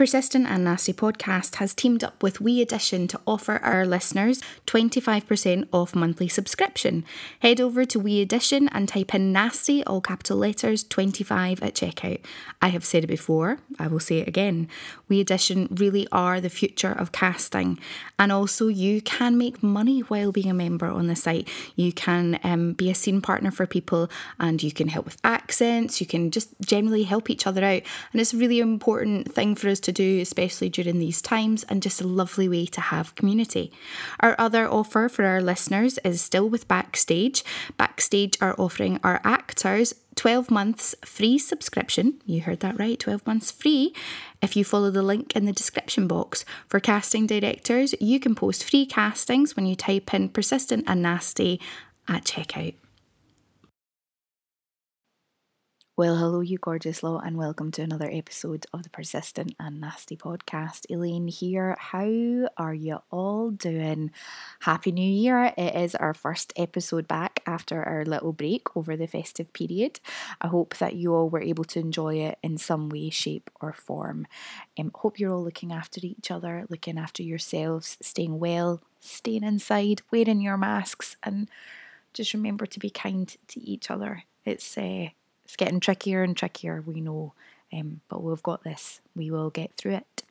Persistent and Nasty podcast has teamed up with WeAudition to offer our listeners 25% off monthly subscription. Head over to WeAudition and type in Nasty, all capital letters, 25 at checkout. I have said it before, I will say it again. WeAudition really are the future of casting, and also you can make money while being a member on the site. You can um, be a scene partner for people, and you can help with accents. You can just generally help each other out, and it's a really important thing for us to do, especially during these times, and just a lovely way to have community. Our other offer for our listeners is still with Backstage. Backstage are offering our actors 12 months free subscription. You heard that right, 12 months free. If you follow the link in the description box. For casting directors, you can post free castings when you type in persistent and nasty at checkout. Well, hello, you gorgeous lot, and welcome to another episode of the Persistent and Nasty podcast. Elaine here. How are you all doing? Happy New Year! It is our first episode back after our little break over the festive period. I hope that you all were able to enjoy it in some way, shape, or form. Um, hope you're all looking after each other, looking after yourselves, staying well, staying inside, wearing your masks, and just remember to be kind to each other. It's uh, it's getting trickier and trickier, we know, um, but we've got this. We will get through it.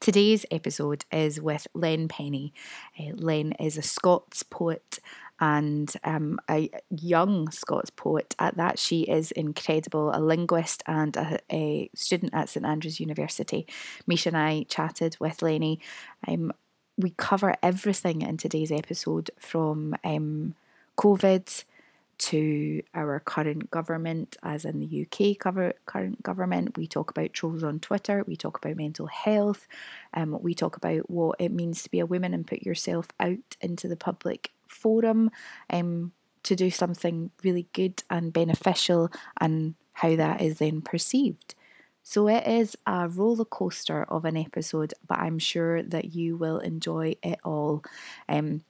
Today's episode is with Len Pennie. Uh, Len is a Scots poet and um, a young Scots poet. At that, she is incredible, a linguist and a, a student at St Andrews University. Misha and I chatted with Lenny. Um, we cover everything in today's episode from um, COVID to our current government, as in the UK cover, current government. We talk about trolls on Twitter, we talk about mental health, um, we talk about what it means to be a woman and put yourself out into the public forum um, to do something really good and beneficial, and how that is then perceived. So it is a roller coaster of an episode, but I'm sure that you will enjoy it all. Um,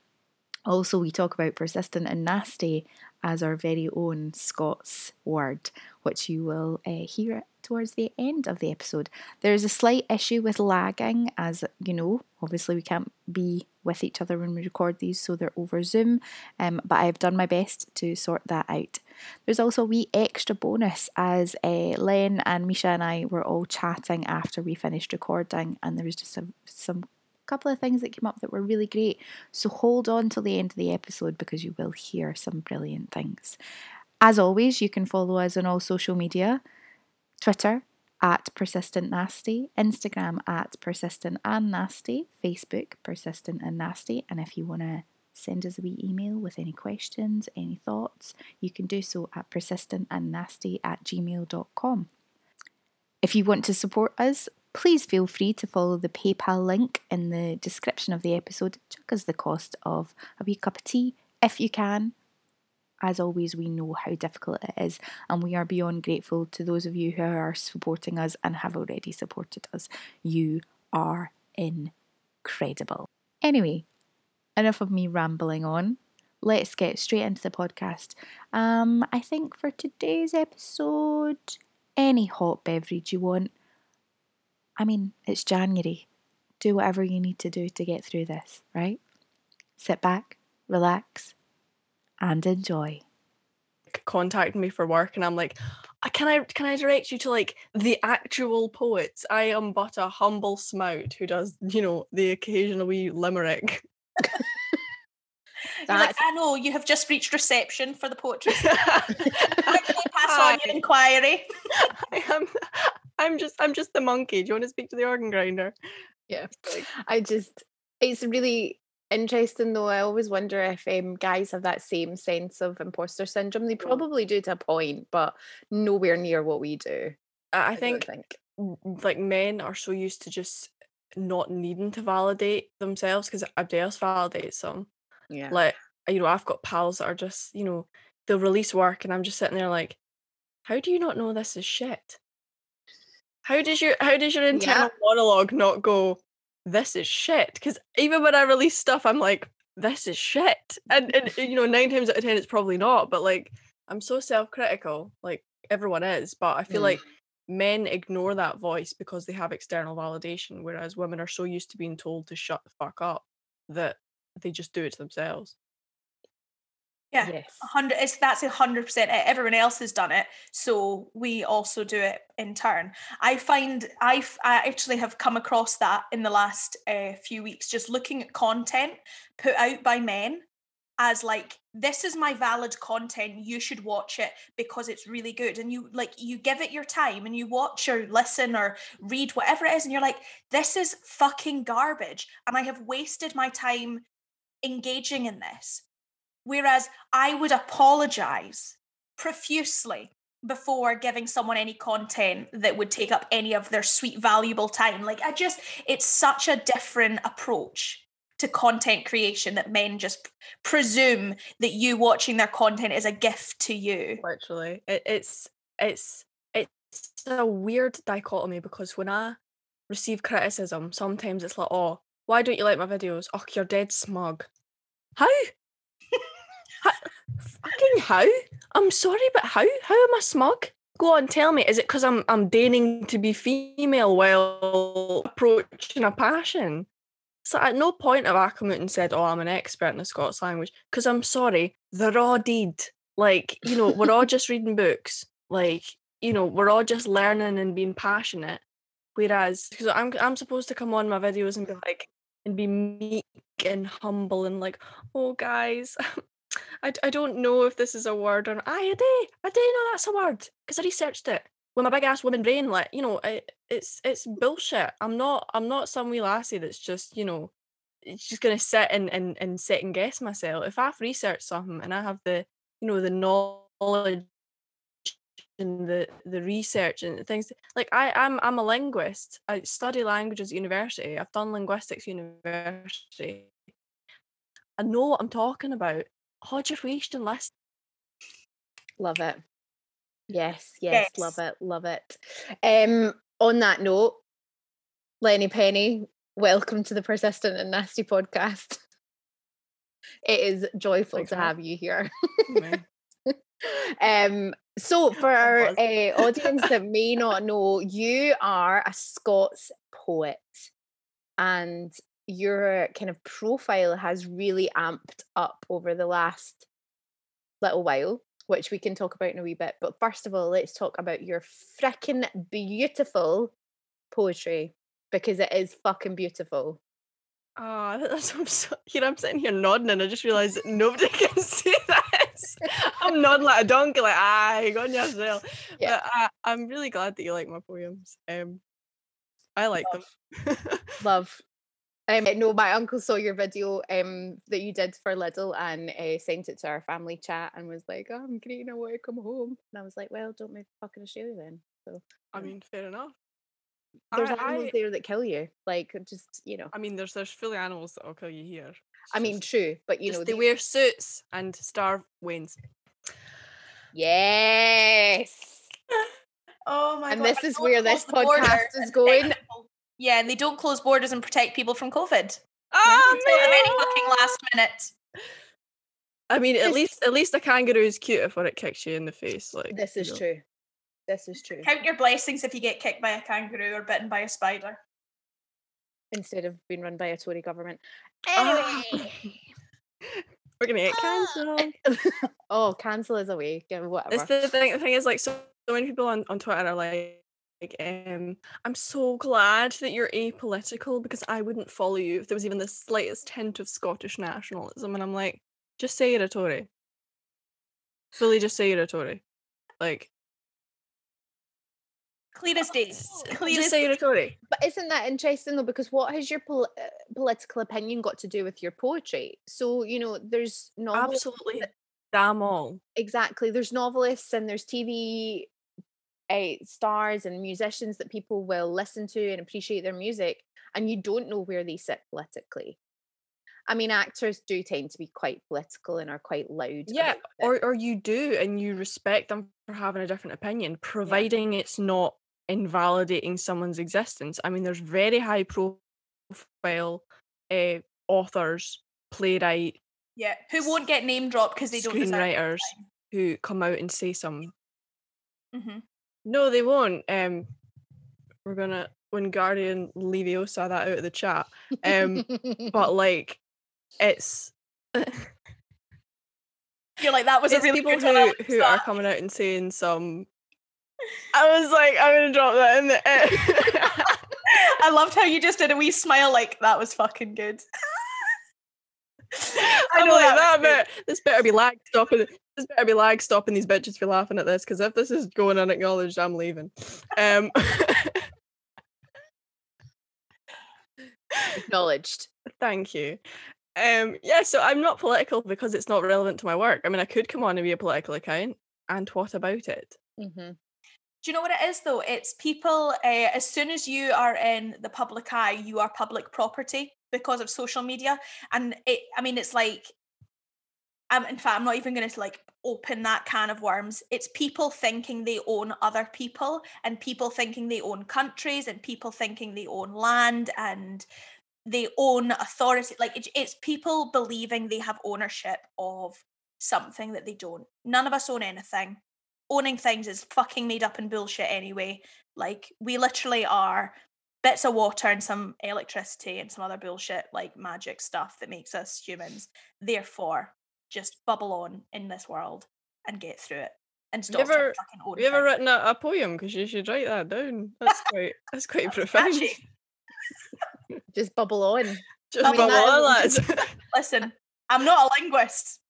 also, we talk about persistent and nasty as our very own Scots word, which you will uh, hear towards the end of the episode. There's a slight issue with lagging, as you know, obviously, we can't be with each other when we record these, so they're over Zoom, um, but I've done my best to sort that out. There's also a wee extra bonus as uh, Len and Misha and I were all chatting after we finished recording, and there was just some, some couple of things that came up that were really great. So hold on till the end of the episode because you will hear some brilliant things. As always, you can follow us on all social media Twitter at Persistent Nasty, Instagram at Persistent and Nasty, Facebook Persistent and Nasty. And if you want to send us a wee email with any questions, any thoughts, you can do so at persistentandnasty at gmail.com. If you want to support us, please feel free to follow the PayPal link in the description of the episode. Chuck us the cost of a wee cup of tea if you can. As always, we know how difficult it is, and we are beyond grateful to those of you who are supporting us and have already supported us. You are incredible. Anyway, enough of me rambling on. Let's get straight into the podcast. Um, I think for today's episode, any hot beverage you want. I mean, it's January. Do whatever you need to do to get through this, right? Sit back, relax, and enjoy. contacting me for work and I'm like, "Uh, can I can I direct you to like the actual poets? I am but a humble smout who does, you know, the occasional wee limerick. You're like, I know you have just reached reception for the poetry. How I can I pass on your inquiry? am I'm just I'm just the monkey. Do you want to speak to the organ grinder? Yeah. Like, I just, it's really, interesting though. I always wonder if um, guys have that same sense of imposter syndrome. They probably do to a point, but nowhere near what we do. I, I I think think. like men are so used to just not needing to validate themselves because everybody else validates them. Yeah. Like you know, I've got pals that are just you know they'll release work and I'm just sitting there like, how do you not know this is shit? How does your how does your internal monologue not go? This is shit. Because even when I release stuff, I'm like, this is shit. And and you know, nine times out of ten, it's probably not. But like, I'm so self critical. Like everyone is. But I feel Mm. like men ignore that voice because they have external validation, whereas women are so used to being told to shut the fuck up that they just do it to themselves. Yeah. Yes. Hundred it's that's a hundred percent. Everyone else has done it, so we also do it in turn. I find I've I actually have come across that in the last uh, few weeks, just looking at content put out by men as like this is my valid content you should watch it because it's really good and you like you give it your time and you watch or listen or read whatever it is and you're like this is fucking garbage and i have wasted my time engaging in this Whereas I would apologize profusely before giving someone any content that would take up any of their sweet, valuable time. Like, I just, it's such a different approach to content creation that men just presume that you watching their content is a gift to you. Literally, it, it's it's it's a weird dichotomy because when I receive criticism, sometimes it's like, "Oh, why don't you like my videos? Oh, you're dead smug." How? How? Fucking how? I'm sorry, but how? How am I smug? Go on, tell me. Is it because I'm I'm deigning to be female while approaching a passion? So at no point have I come out and said, "Oh, I'm an expert in the Scots language," because I'm sorry, the raw deed. Like you know, we're all just reading books. Like you know, we're all just learning and being passionate. Whereas, because I'm I'm supposed to come on my videos and be like, and be meek and humble and like, oh guys, I, I don't know if this is a word or I do. I do know that's a word because I researched it with my big ass woman brain. Like, you know, it, it's it's bullshit. I'm not I'm not some wee lassie that's just you know, it's just gonna sit and and and second guess myself. If I've researched something and I have the you know the knowledge and the the research and things like I I'm I'm a linguist. I study languages at university. I've done linguistics university. I know what I'm talking about. Oh, just waste and list. Love it. Yes, yes, Yes. love it, love it. Um, on that note, Lenny Pennie, welcome to the Persistent and Nasty podcast. It is joyful Thanks, to have you here. Um, so for our uh, audience that may not know, you are a Scots poet, and your kind of profile has really amped up over the last little while, which we can talk about in a wee bit. But first of all, let's talk about your freaking beautiful poetry because it is fucking beautiful. Oh, that's I'm so, here. I'm sitting here nodding, and I just realised that nobody can see this. I'm nodding like a donkey, like aye, go on yourself. Yeah. But I, I'm really glad that you like my poems. Um, I like them. Love. Um, no, my uncle saw your video um that you did for Lidl and uh, sent it to our family chat and was like, oh, "I'm green, I want to come home." And I was like, "Well, don't move to fucking Australia then." So I mean, fair enough. there's I, animals I, there that kill you, like just you know. I mean, there's there's fully animals that'll kill you here. I It's mean, just- true, but you know, they these- wear suits and starve weans. yes. Oh my And god. this is where this podcast is going. People. Yeah, and they don't close borders and protect people from COVID. Oh Until the very fucking last minute. I mean, at least at least a kangaroo is cute if when it kicks you in the face. Like This you is know. true. This is true. Count your blessings if you get kicked by a kangaroo or bitten by a spider. Instead of being run by a Tory government. Ah. Anyway. We're gonna get cancelled. oh, cancel is away. Yeah, whatever. It's the thing. The thing is, like, so, so many people on, on Twitter are like, like, um, I'm so glad that you're apolitical because I wouldn't follow you if there was even the slightest hint of Scottish nationalism. And I'm like, just say you're a Tory. Fully, just say you're a Tory. Like, Clear as day. Clear Just as say you're a Tory. But isn't that interesting though? Because what has your pol- uh, political opinion got to do with your poetry? So you know, there's novelists. Absolutely. Damn all. Exactly. There's novelists and there's TV uh, stars and musicians that people will listen to and appreciate their music, and you don't know where they sit politically. I mean, actors do tend to be quite political and are quite loud. Yeah, or or you do and you respect them for having a different opinion, providing it's not invalidating someone's existence. I mean, there's very high profile uh, authors, playwright, Yeah, who won't get name dropped because they don't screenwriters who come out and say some hmm No, they won't. Um, we're gonna Wingardium Leviosa that out of the chat. Um, but like, it's You're like that was a it's really people good. Who who are coming out and saying some. I was like, I'm gonna drop that in there. I loved how you just did a wee smile like that was fucking good. I know like that that bit. This better be lag stopping. This better be like stopping these bitches for laughing at this. Because if this is going unacknowledged, I'm leaving. Um, Acknowledged. Thank you. Um, yeah, so I'm not political because it's not relevant to my work. I mean, I could come on and be a political account, and what about it? hmm Do you know what it is though? It's people. Uh, as soon as you are in the public eye, you are public property because of social media, and it. I mean, it's like. Um, in fact, I'm not even going to like open that can of worms. It's people thinking they own other people, and people thinking they own countries, and people thinking they own land, and they own authority. Like it, it's people believing they have ownership of something that they don't. None of us own anything owning things is fucking made up and bullshit anyway. Like we literally are bits of water and some electricity and some other bullshit like magic stuff that makes us humans. Therefore, just bubble on in this world and get through it and stop trying to ever- fucking own Have you ever written a, a poem? Because you should write that down. That's quite that's quite profound. Just bubble on. Just I mean, bubble on, lads. Listen, I'm not a linguist.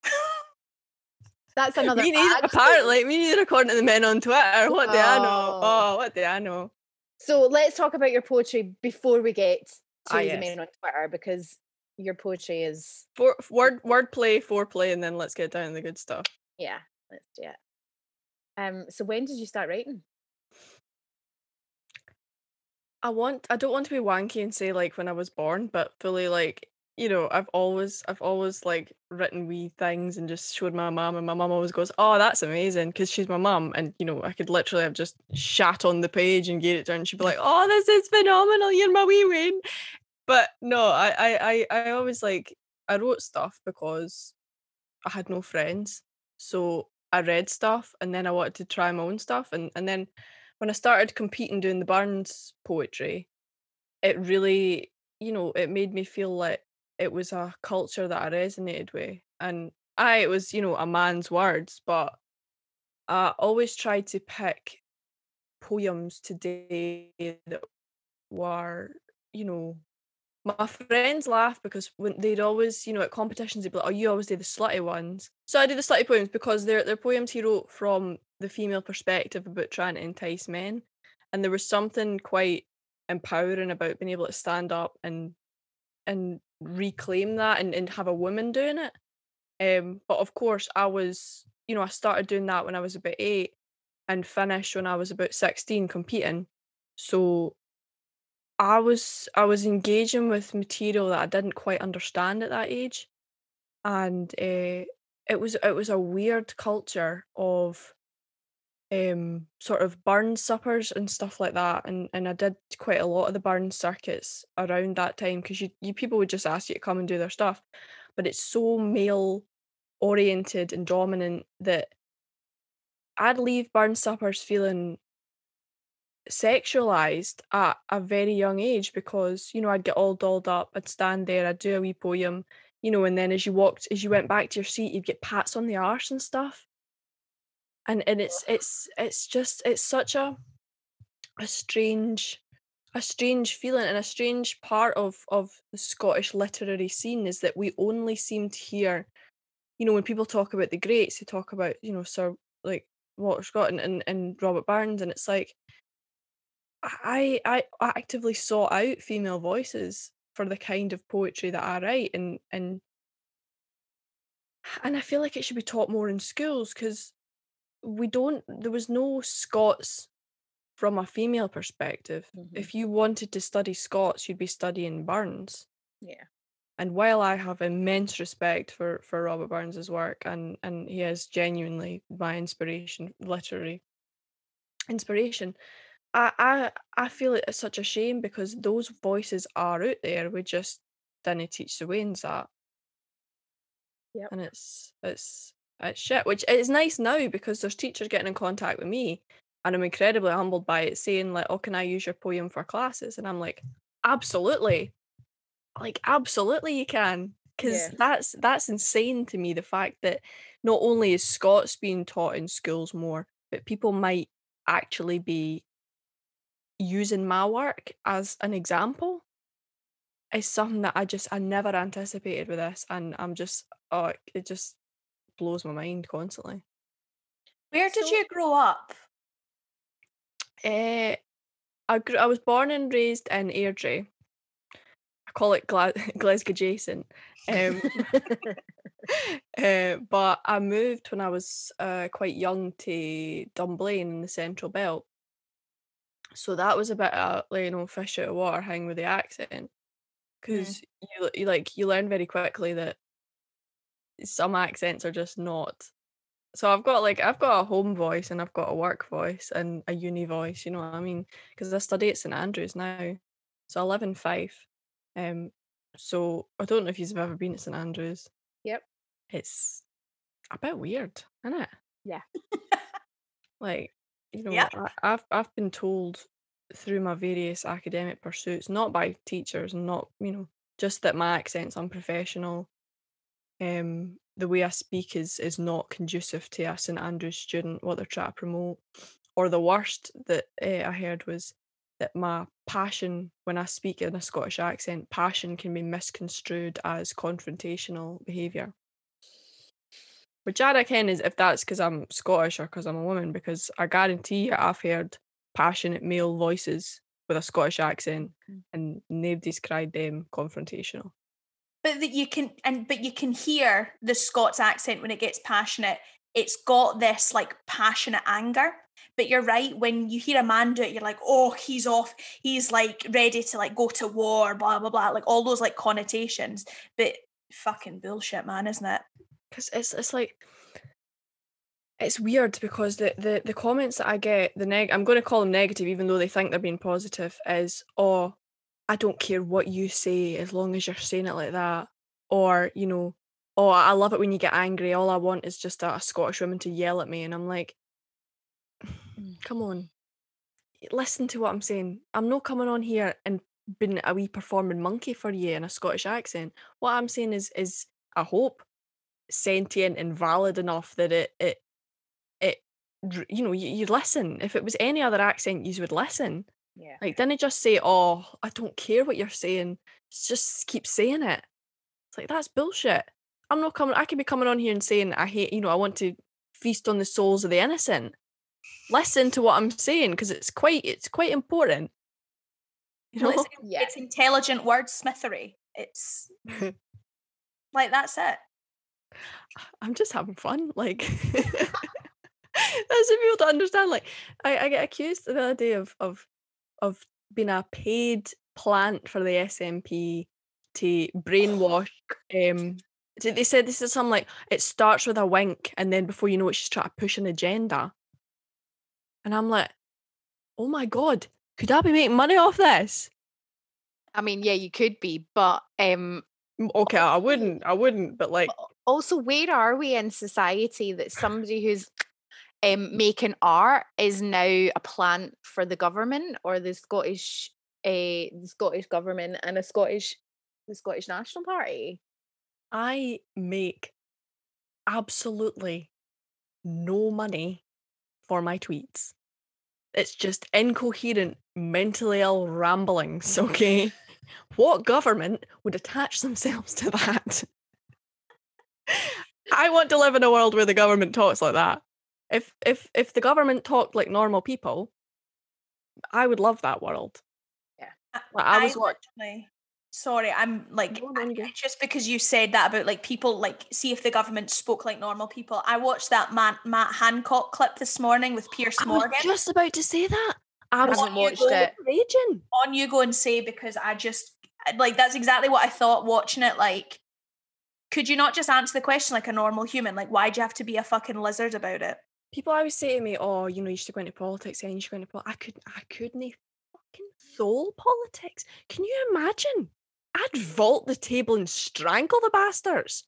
That's another. me neither, ad. apparently, me neither according to the men on Twitter. What do I know? Oh. Oh, what do I know? So let's talk about your poetry before we get to Ah, the yes. men on Twitter because your poetry is For word wordplay, foreplay, and then let's get down to the good stuff. yeah. Let's do it. Um. So when did you start writing? I want I don't want to be wanky and say like when I was born, but fully like you know, I've always I've always like written wee things and just showed my mum and my mum always goes, Oh, that's amazing because she's my mum and you know, I could literally have just shat on the page and get it and she'd be like, Oh, this is phenomenal, you're my wee wean. But no, I I I, I always like I wrote stuff because I had no friends. So I read stuff and then I wanted to try my own stuff and, and then when I started competing doing the Burns poetry, it really, you know, it made me feel like it was a culture that I resonated with. And I, it was, you know, a man's words, but I always tried to pick poems today that were, you know, my friends laugh because when they'd always, you know, at competitions, they'd be like, "Oh, you always do the slutty ones." So I do the slutty poems because they're they're poems he wrote from the female perspective about trying to entice men, and there was something quite empowering about being able to stand up and and reclaim that and, and have a woman doing it. Um, but of course, I was, you know, I started doing that when I was about eight and finished when I was about sixteen competing. So I was I was engaging with material that I didn't quite understand at that age, and uh, it was it was a weird culture of um sort of Burns suppers and stuff like that and and I did quite a lot of the Burns circuits around that time because you, you people would just ask you to come and do their stuff but it's so male oriented and dominant that I'd leave Burns suppers feeling sexualized at a very young age because you know I'd get all dolled up I'd stand there I'd do a wee poem you know and then as you walked as you went back to your seat you'd get pats on the arse and stuff. And and it's it's it's just it's such a a strange a strange feeling and a strange part of of the Scottish literary scene is that we only seem to hear you know when people talk about the greats they talk about you know Sir like Walter Scott and, and, and Robert Burns and it's like I I actively sought out female voices for the kind of poetry that I write and and and I feel like it should be taught more in schools because we don't there was no Scots from a female perspective. Mhm. If you wanted to study Scots, you'd be studying Burns. Yeah. And while I have immense respect for for Robert Burns's work and and he is genuinely my inspiration, literary inspiration, I I I feel it is such a shame because those voices are out there. We just didn't teach the weans that. Yeah. And it's it's it's shit. Which is nice now because there's teachers getting in contact with me and I'm incredibly humbled by it, saying like, "Oh, can I use your poem for classes?" And I'm like, "Absolutely, like absolutely you can." Because Yeah. that's that's insane to me. The fact that not only is Scots being taught in schools more, but people might actually be using my work as an example is something that I just I never anticipated with this, and I'm just oh it- just blows my mind constantly. Where did So- you grow up? Uh, I grew, I was born and raised in Airdrie. I call it Gla- Glasgow adjacent. Um, uh, but I moved when I was uh, quite young to Dunblane in the Central Belt. So that was a bit of like, you know fish out of water hang with the accent because you, you like you learn very quickly that some accents are just not. So I've got like I've got a home voice and I've got a work voice and a uni voice. You know what I mean? Because I study at St Andrews now, so I live in Fife. Um, so I don't know if you've ever been to St Andrews. Yep. It's a bit weird, isn't it? Yeah. Like you know. I, I've I've been told through my various academic pursuits, not by teachers, and not you know, just that my accent's unprofessional. Um, the way I speak is is not conducive to a St Andrews student. What they're trying to promote, or the worst that uh, I heard was that my passion when I speak in a Scottish accent, passion can be misconstrued as confrontational behaviour. Which I reckon is if that's because I'm Scottish or because I'm a woman, because I guarantee you I've heard passionate male voices with a Scottish accent Mm. and nobody's cried them confrontational. But that you can and but you can hear the Scots accent when it gets passionate. It's got this like passionate anger. But you're right, when you hear a man do it, you're like, oh, he's off, he's like ready to like go to war, blah blah blah, like all those like connotations. But fucking bullshit, man, isn't it? Because it's it's like it's weird because the the the comments that I get the neg I'm going to call them negative even though they think they're being positive is oh I don't care what you say as long as you're saying it like that or you know oh I love it when you get angry. All I want is just a, a Scottish woman to yell at me and I'm like mm, mm. come on. Listen to what I'm saying. I'm not coming on here and being a wee performing monkey for you in a Scottish accent. What I'm saying is is I hope sentient and valid enough that it it it you know you, you listen if it was any other accent you would listen Yeah. like didn't just say oh i don't care what you're saying just keep saying it it's like that's bullshit i'm not coming i could be coming on here and saying i hate you know i want to feast on the souls of the innocent listen to what i'm saying because it's quite it's quite important you know Well, it's, Yeah. it's intelligent wordsmithery. It's like that's it. I'm just having fun. Like that's people to understand. Like I, I get accused the other day of of of being a paid plant for the SNP to brainwash. Um, they said this is something like it starts with a wink, and then before you know it, she's trying to push an agenda. And I'm like, oh my god, could I be making money off this? I mean, yeah, you could be, but um Okay, I wouldn't, I wouldn't, but like, also where are we in society that somebody who's um, making art is now a plant for the government or the Scottish uh, the Scottish government and a Scottish the Scottish National Party? I make absolutely no money for my tweets. It's just incoherent, mentally ill ramblings, okay? what government would attach themselves to that? I want to live in a world where the government talks like that. If if if the government talked like normal people, I would love that world. Yeah. Like, I was watch- literally- sorry, I'm like No, no, I- just because you said that about like people like see if the government spoke like normal people. I watched that Matt, Matt Hancock clip this morning with Piers I was Morgan. just about to say that. I was Haven't watched it. raging. on you go and say because I just like that's exactly what I thought watching it. Like, could you not just answer the question like a normal human? Like, why'd you have to be a fucking lizard about it? People always say to me, "Oh, you know, you should go into politics." And you should go into politics. I couldn't. I couldn't they fucking soul politics. Can you imagine? I'd vault the table and strangle the bastards.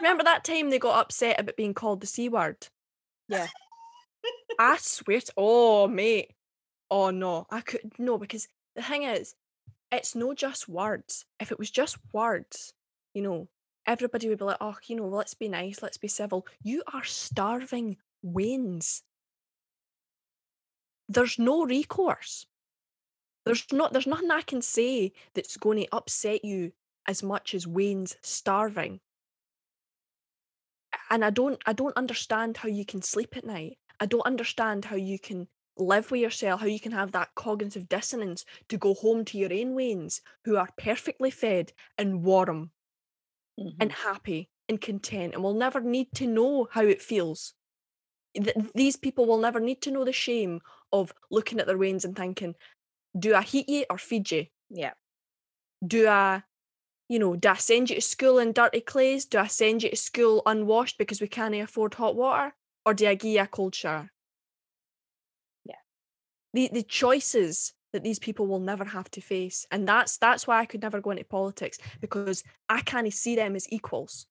Remember that time they got upset about being called the c word? Yeah. I swear to oh mate. Oh no, I could no because the thing is, it's no just words. If it was just words, you know, everybody would be like, oh, you know, let's be nice, let's be civil. You are starving weans. There's no recourse. There's not there's nothing I can say that's going to upset you as much as wean's starving. And I don't I don't understand how you can sleep at night. I don't understand how you can live with yourself, how you can have that cognitive dissonance to go home to your own weans who are perfectly fed and warm Mhm. and happy and content and will never need to know how it feels. Th- these people will never need to know the shame of looking at their wains and thinking, do I heat you or feed you? yeah. Do I, you know, do I send you to school in dirty claes? Do I send you to school unwashed because we can't afford hot water? Or do I give you a cold shower? Yeah. The the choices that these people will never have to face. And that's that's why I could never go into politics because I can't see them as equals.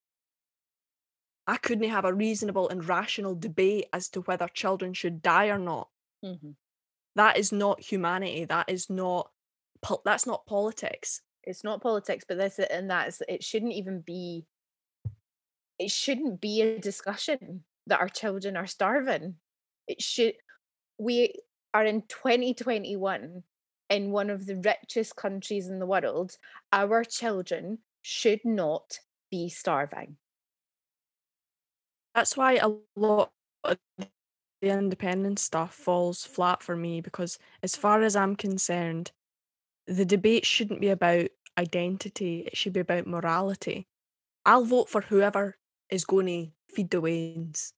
I couldn't have a reasonable and rational debate as to whether children should die or not. Mhm. That is not humanity. That is not that's not politics. It's not politics, but this and that is it shouldn't even be it shouldn't be a discussion that our children are starving. It should we are in 2021 in one of the richest countries in the world. Our children should not be starving. That's why a lot of the independence stuff falls flat for me because, as far as I'm concerned, the debate shouldn't be about identity, it should be about morality. I'll vote for whoever is going to feed the weans.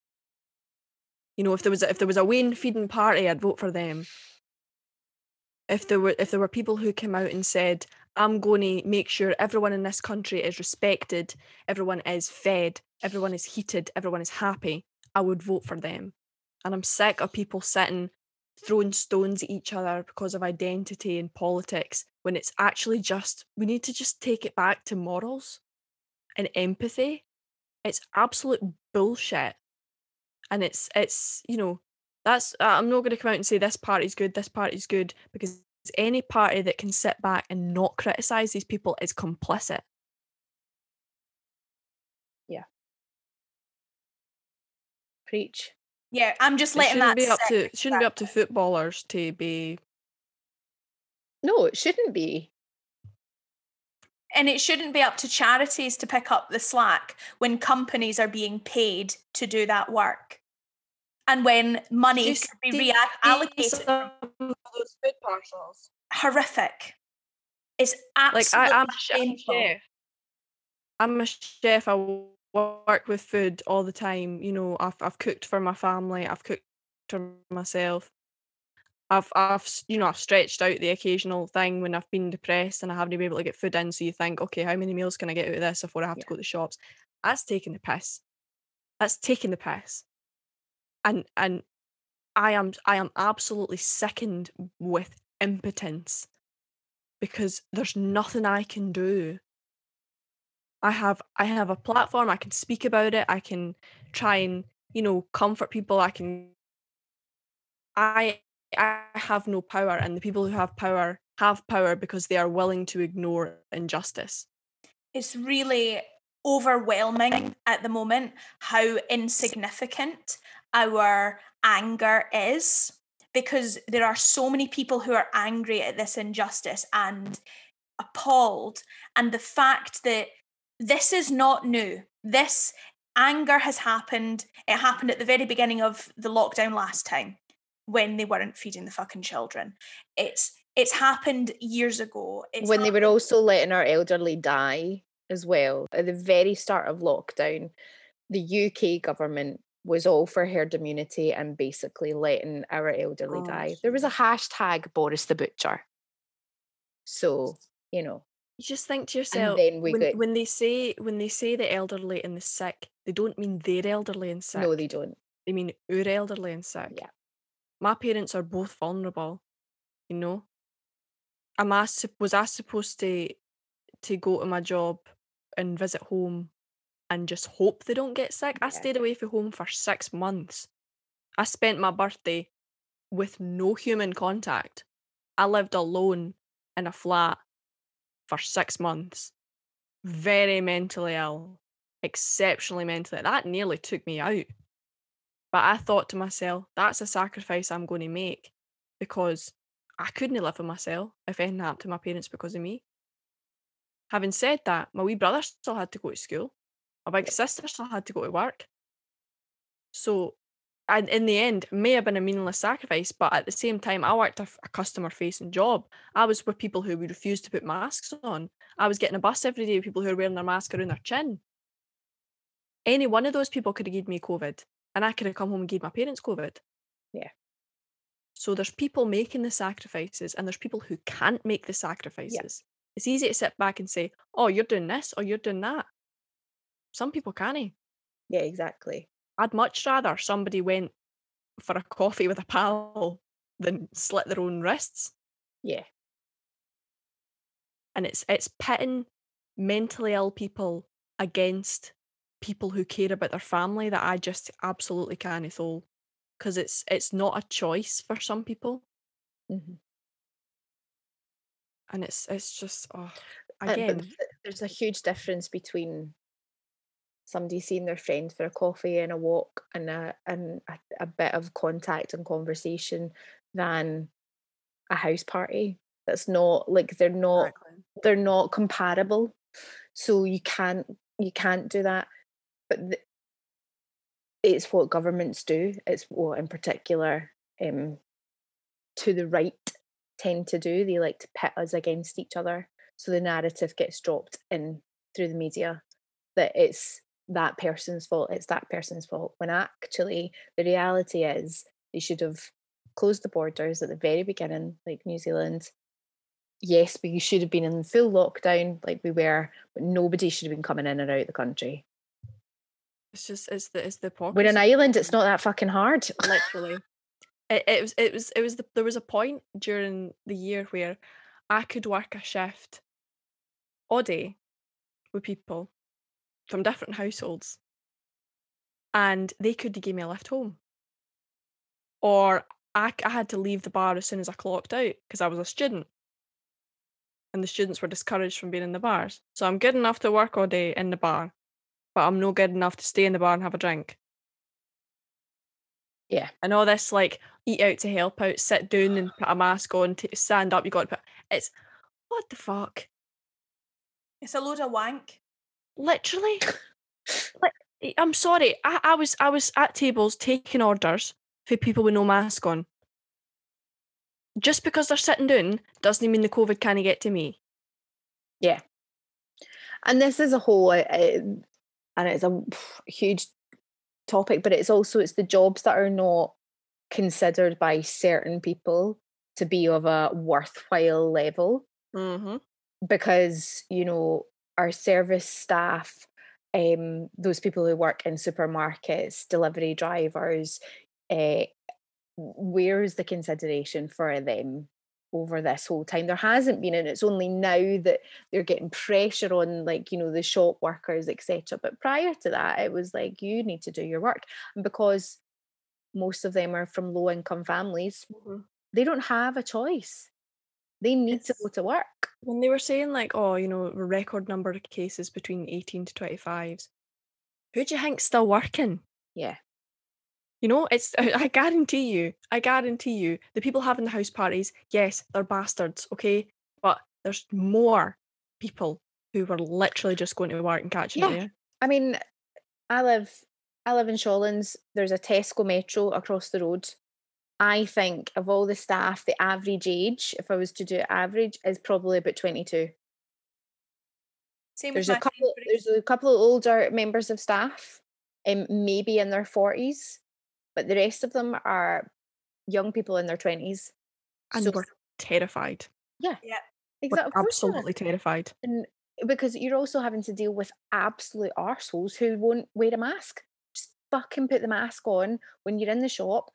You know, if there was a, if there was a wean feeding party, I'd vote for them. If there were if there were people who came out and said, "I'm going to make sure everyone in this country is respected, everyone is fed, everyone is heated, everyone is happy," I would vote for them. And I'm sick of people sitting throwing stones at each other because of identity and politics when it's actually just we need to just take it back to morals and empathy. It's absolute bullshit. And it's it's you know that's uh, I'm not going to come out and say this party's good, this party's good because any party that can sit back and not criticize these people is complicit. Yeah. Preach. Yeah, I'm just It letting shouldn't that be up to it shouldn't be up to footballers to be No, it shouldn't be. And it shouldn't be up to charities to pick up the slack when companies are being paid to do that work. And when money Just could be see- reallocated. some of um, those food parcels. Horrific. It's absolutely I, I'm, a I'm shameful. chef. I'm a chef. I w- work with food all the time. You know, I've I've cooked for my family. I've cooked for myself. I've I've you know I've stretched out the occasional thing when I've been depressed and I haven't been able to get food in. So you think, okay, how many meals can I get out of this before I have to go to the shops? That's taking the piss. That's taking the piss. And and I am I am absolutely sickened with impotence because there's nothing I can do. I have I have a platform, I can speak about it, I can try and, you know, comfort people, I can I I have no power and the people who have power have power because they are willing to ignore injustice. it's really overwhelming at the moment how insignificant our anger is because there are so many people who are angry at this injustice and appalled and the fact that this is not new this anger has happened it happened at the very beginning of the lockdown last time when they weren't feeding the fucking children. It's it's happened years ago. It's when they were also letting our elderly die as well. At the very start of lockdown, the UK government was all for herd immunity and basically letting our elderly Oh, die. There was a hashtag Boris the Butcher. So, you know, You just think to yourself then we when, get- when they say when they say the elderly and the sick, they don't mean their elderly and sick. no, they don't. they mean our elderly and sick. Yeah. My parents are both vulnerable, you know. Am I was I supposed to to go to my job and visit home and just hope they don't get sick? I stayed away from home for six months. I spent my birthday with no human contact. I lived alone in a flat for six months. Very mentally ill, exceptionally mentally. That nearly took me out. But I thought to myself, that's a sacrifice I'm going to make because I couldn't live with myself if anything happened to my parents because of me. Having said that, my wee brother still had to go to school. My big sister still had to go to work. So, and in the end, it may have been a meaningless sacrifice, but at the same time, I worked a customer facing job. I was with people who would refuse to put masks on. I was getting a bus every day with people who were wearing their mask around their chin. Any one of those people could have given me COVID, and I could have come home and gave my parents COVID. Yeah. So there's people making the sacrifices, and there's people who can't make the sacrifices. It's easy to sit back and say, "Oh, you're doing this or you're doing that." Some people can't. Yeah, exactly. I'd much rather somebody went for a coffee with a pal than slit their own wrists. Yeah. And it's it's pitting mentally ill people against people who care about their family that I just absolutely can't thole. Because it's it's not a choice for some people. Mhm. And it's it's just oh Uh, again. th- there's a huge difference between somebody seeing their friend for a coffee and a walk and a and a, a bit of contact and conversation than a house party. That's not like they're not Exactly. they're not comparable. So you can't you can't do that. But it's what governments do. It's what in particular um to the right tend to do. They like to pit us against each other. So the narrative gets dropped in through the media that it's that person's fault, it's that person's fault. When actually the reality is they should have closed the borders at the very beginning, like New Zealand. Yes, we should have been in full lockdown like we were, but nobody should have been coming in and out of the country. It's just it's the it's the We're an island, it's not that fucking hard. literally. It, it was it was it was the, there was a point during the year where I could work a shift all day with people from different households, and they could give me a lift home, or I, I had to leave the bar as soon as I clocked out because I was a student, and the students were discouraged from being in the bars. So I'm good enough to work all day in the bar, but I'm no good enough to stay in the bar and have a drink. Yeah. And all this like eat out to help out, sit down and put a mask on, to stand up. You got to put it's what the fuck, It's a load of wank. Literally. like, I'm sorry. I, I was I was at tables taking orders for people with no mask on. Just because they're sitting down doesn't mean the COVID can't get to me. Yeah. And this is a whole uh, and it's a huge topic but it's also it's the jobs that are not considered by certain people to be of a worthwhile level Mm-hmm. because you know our service staff um those people who work in supermarkets delivery drivers uh, where is the consideration for them over this whole time? There hasn't been and it's only now that they're getting pressure on like you know the shop workers etc but prior to that it was like you need to do your work. And because most of them are from low income families they don't have a choice they need to go to work When they were saying like, oh, you know, record number of cases between 18 to 25s, who do you think's still working? yeah You know, it's I I guarantee you, I guarantee you, the people having the house parties, yes, they're bastards, okay? But there's more people who were literally just going to work and catching Yeah. there. I mean, I live I live in Shawlands. There's a Tesco Metro across the road. I think of all the staff, the average age, if I was to do average, is probably about 22. Same There's a couple there's a couple of older members of staff, um, maybe in their 40s, but the rest of them are young people in their 20s. And So we're terrified. yeah. Yeah. Exactly. Absolutely terrified. And because you're also having to deal with absolute arseholes who won't wear a mask. Just fucking put the mask on when you're in the shop.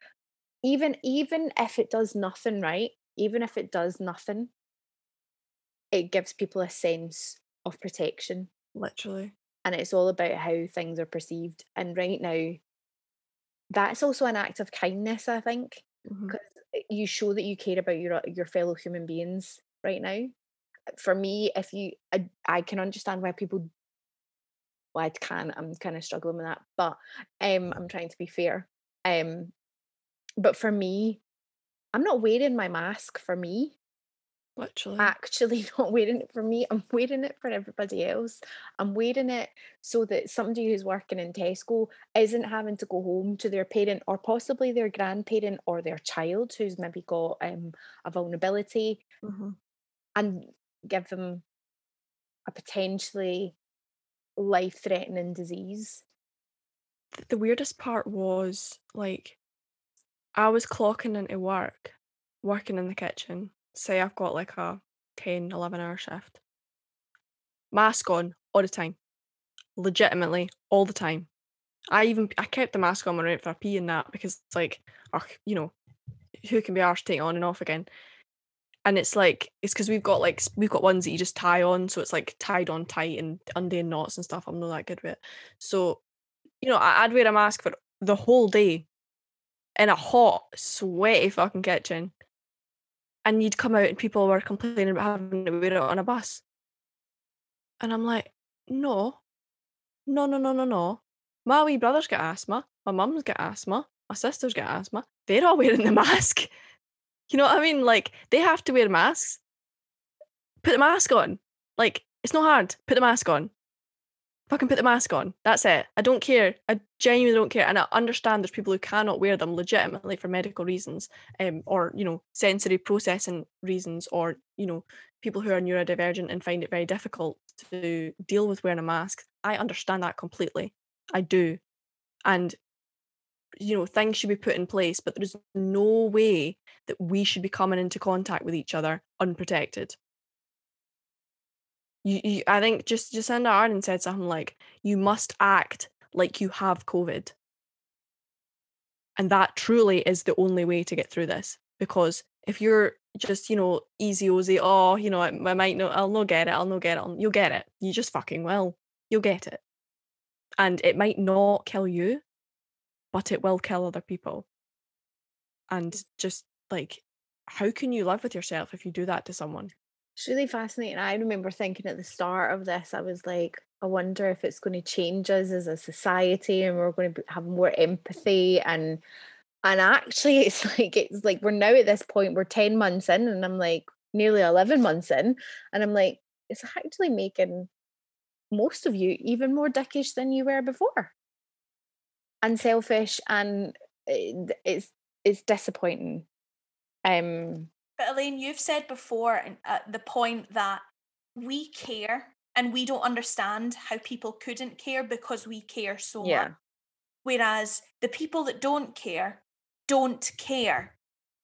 Even even if it does nothing, right? Even if it does nothing, it gives people a sense of protection. Literally. And it's all about how things are perceived. And right now, that's also an act of kindness, I think Mhm. you show that you care about your your fellow human beings right now. For me, if you, I, I can understand why people. Well, I can. I'm kind of struggling with that, but um, I'm trying to be fair. Um, but for me, I'm not wearing my mask for me. Literally. Actually, not wearing it for me. I'm wearing it for everybody else. I'm wearing it so that somebody who's working in Tesco isn't having to go home to their parent or possibly their grandparent or their child who's maybe got um, a vulnerability Mhm. and give them a potentially life threatening disease. the weirdest part was like I was clocking into work, working in the kitchen. Say I've got like a 10, 11 hour shift. Mask on all the time. Legitimately all the time. I even I kept the mask on when I went for a pee and that because it's like, oh, you know, who can be arsed to take it on and off again? And it's like it's because we've got like we've got ones that you just tie on, so it's like tied on tight and undone knots and stuff. I'm not that good with it. So you know, I'd wear a mask for the whole day in a hot, sweaty fucking kitchen. And you'd come out and people were complaining about having to wear it on a bus. And I'm like, no, no, no, no, no, no. My wee brother's got asthma. My mum's got asthma. My sister's got asthma. They're all wearing the mask. You know what I mean? Like, they have to wear masks. Put the mask on. Like, it's not hard. Put the mask on fucking put the mask on. That's it. I don't care. I genuinely don't care. And I understand there's people who cannot wear them legitimately for medical reasons, um, or you know, sensory processing reasons, or you know, people who are neurodivergent and find it very difficult to deal with wearing a mask. I understand that completely. I do. And you know, things should be put in place, but there's no way that we should be coming into contact with each other unprotected you, you I think just Jacinda Ardern said something like, you must act like you have COVID. And that truly is the only way to get through this. Because if you're just, you know, easy ozy, oh, you know, I, I might not, I'll not get it, I'll not get it, I'll- you'll get it. You just fucking will. You'll get it. And it might not kill you, but it will kill other people. And just like, how can you live with yourself if you do that to someone? It's really fascinating. I remember thinking at the start of this, I was like, I wonder if it's going to change us as a society and we're going to have more empathy and and actually it's like it's like we're now at this point we're 10 months in and I'm like nearly 11 months in and I'm like it's actually making most of you even more dickish than you were before and selfish and it's it's disappointing um But Elaine, you've said before and at the point that we care and we don't understand how people couldn't care because we care so yeah much. Whereas the people that don't care don't care.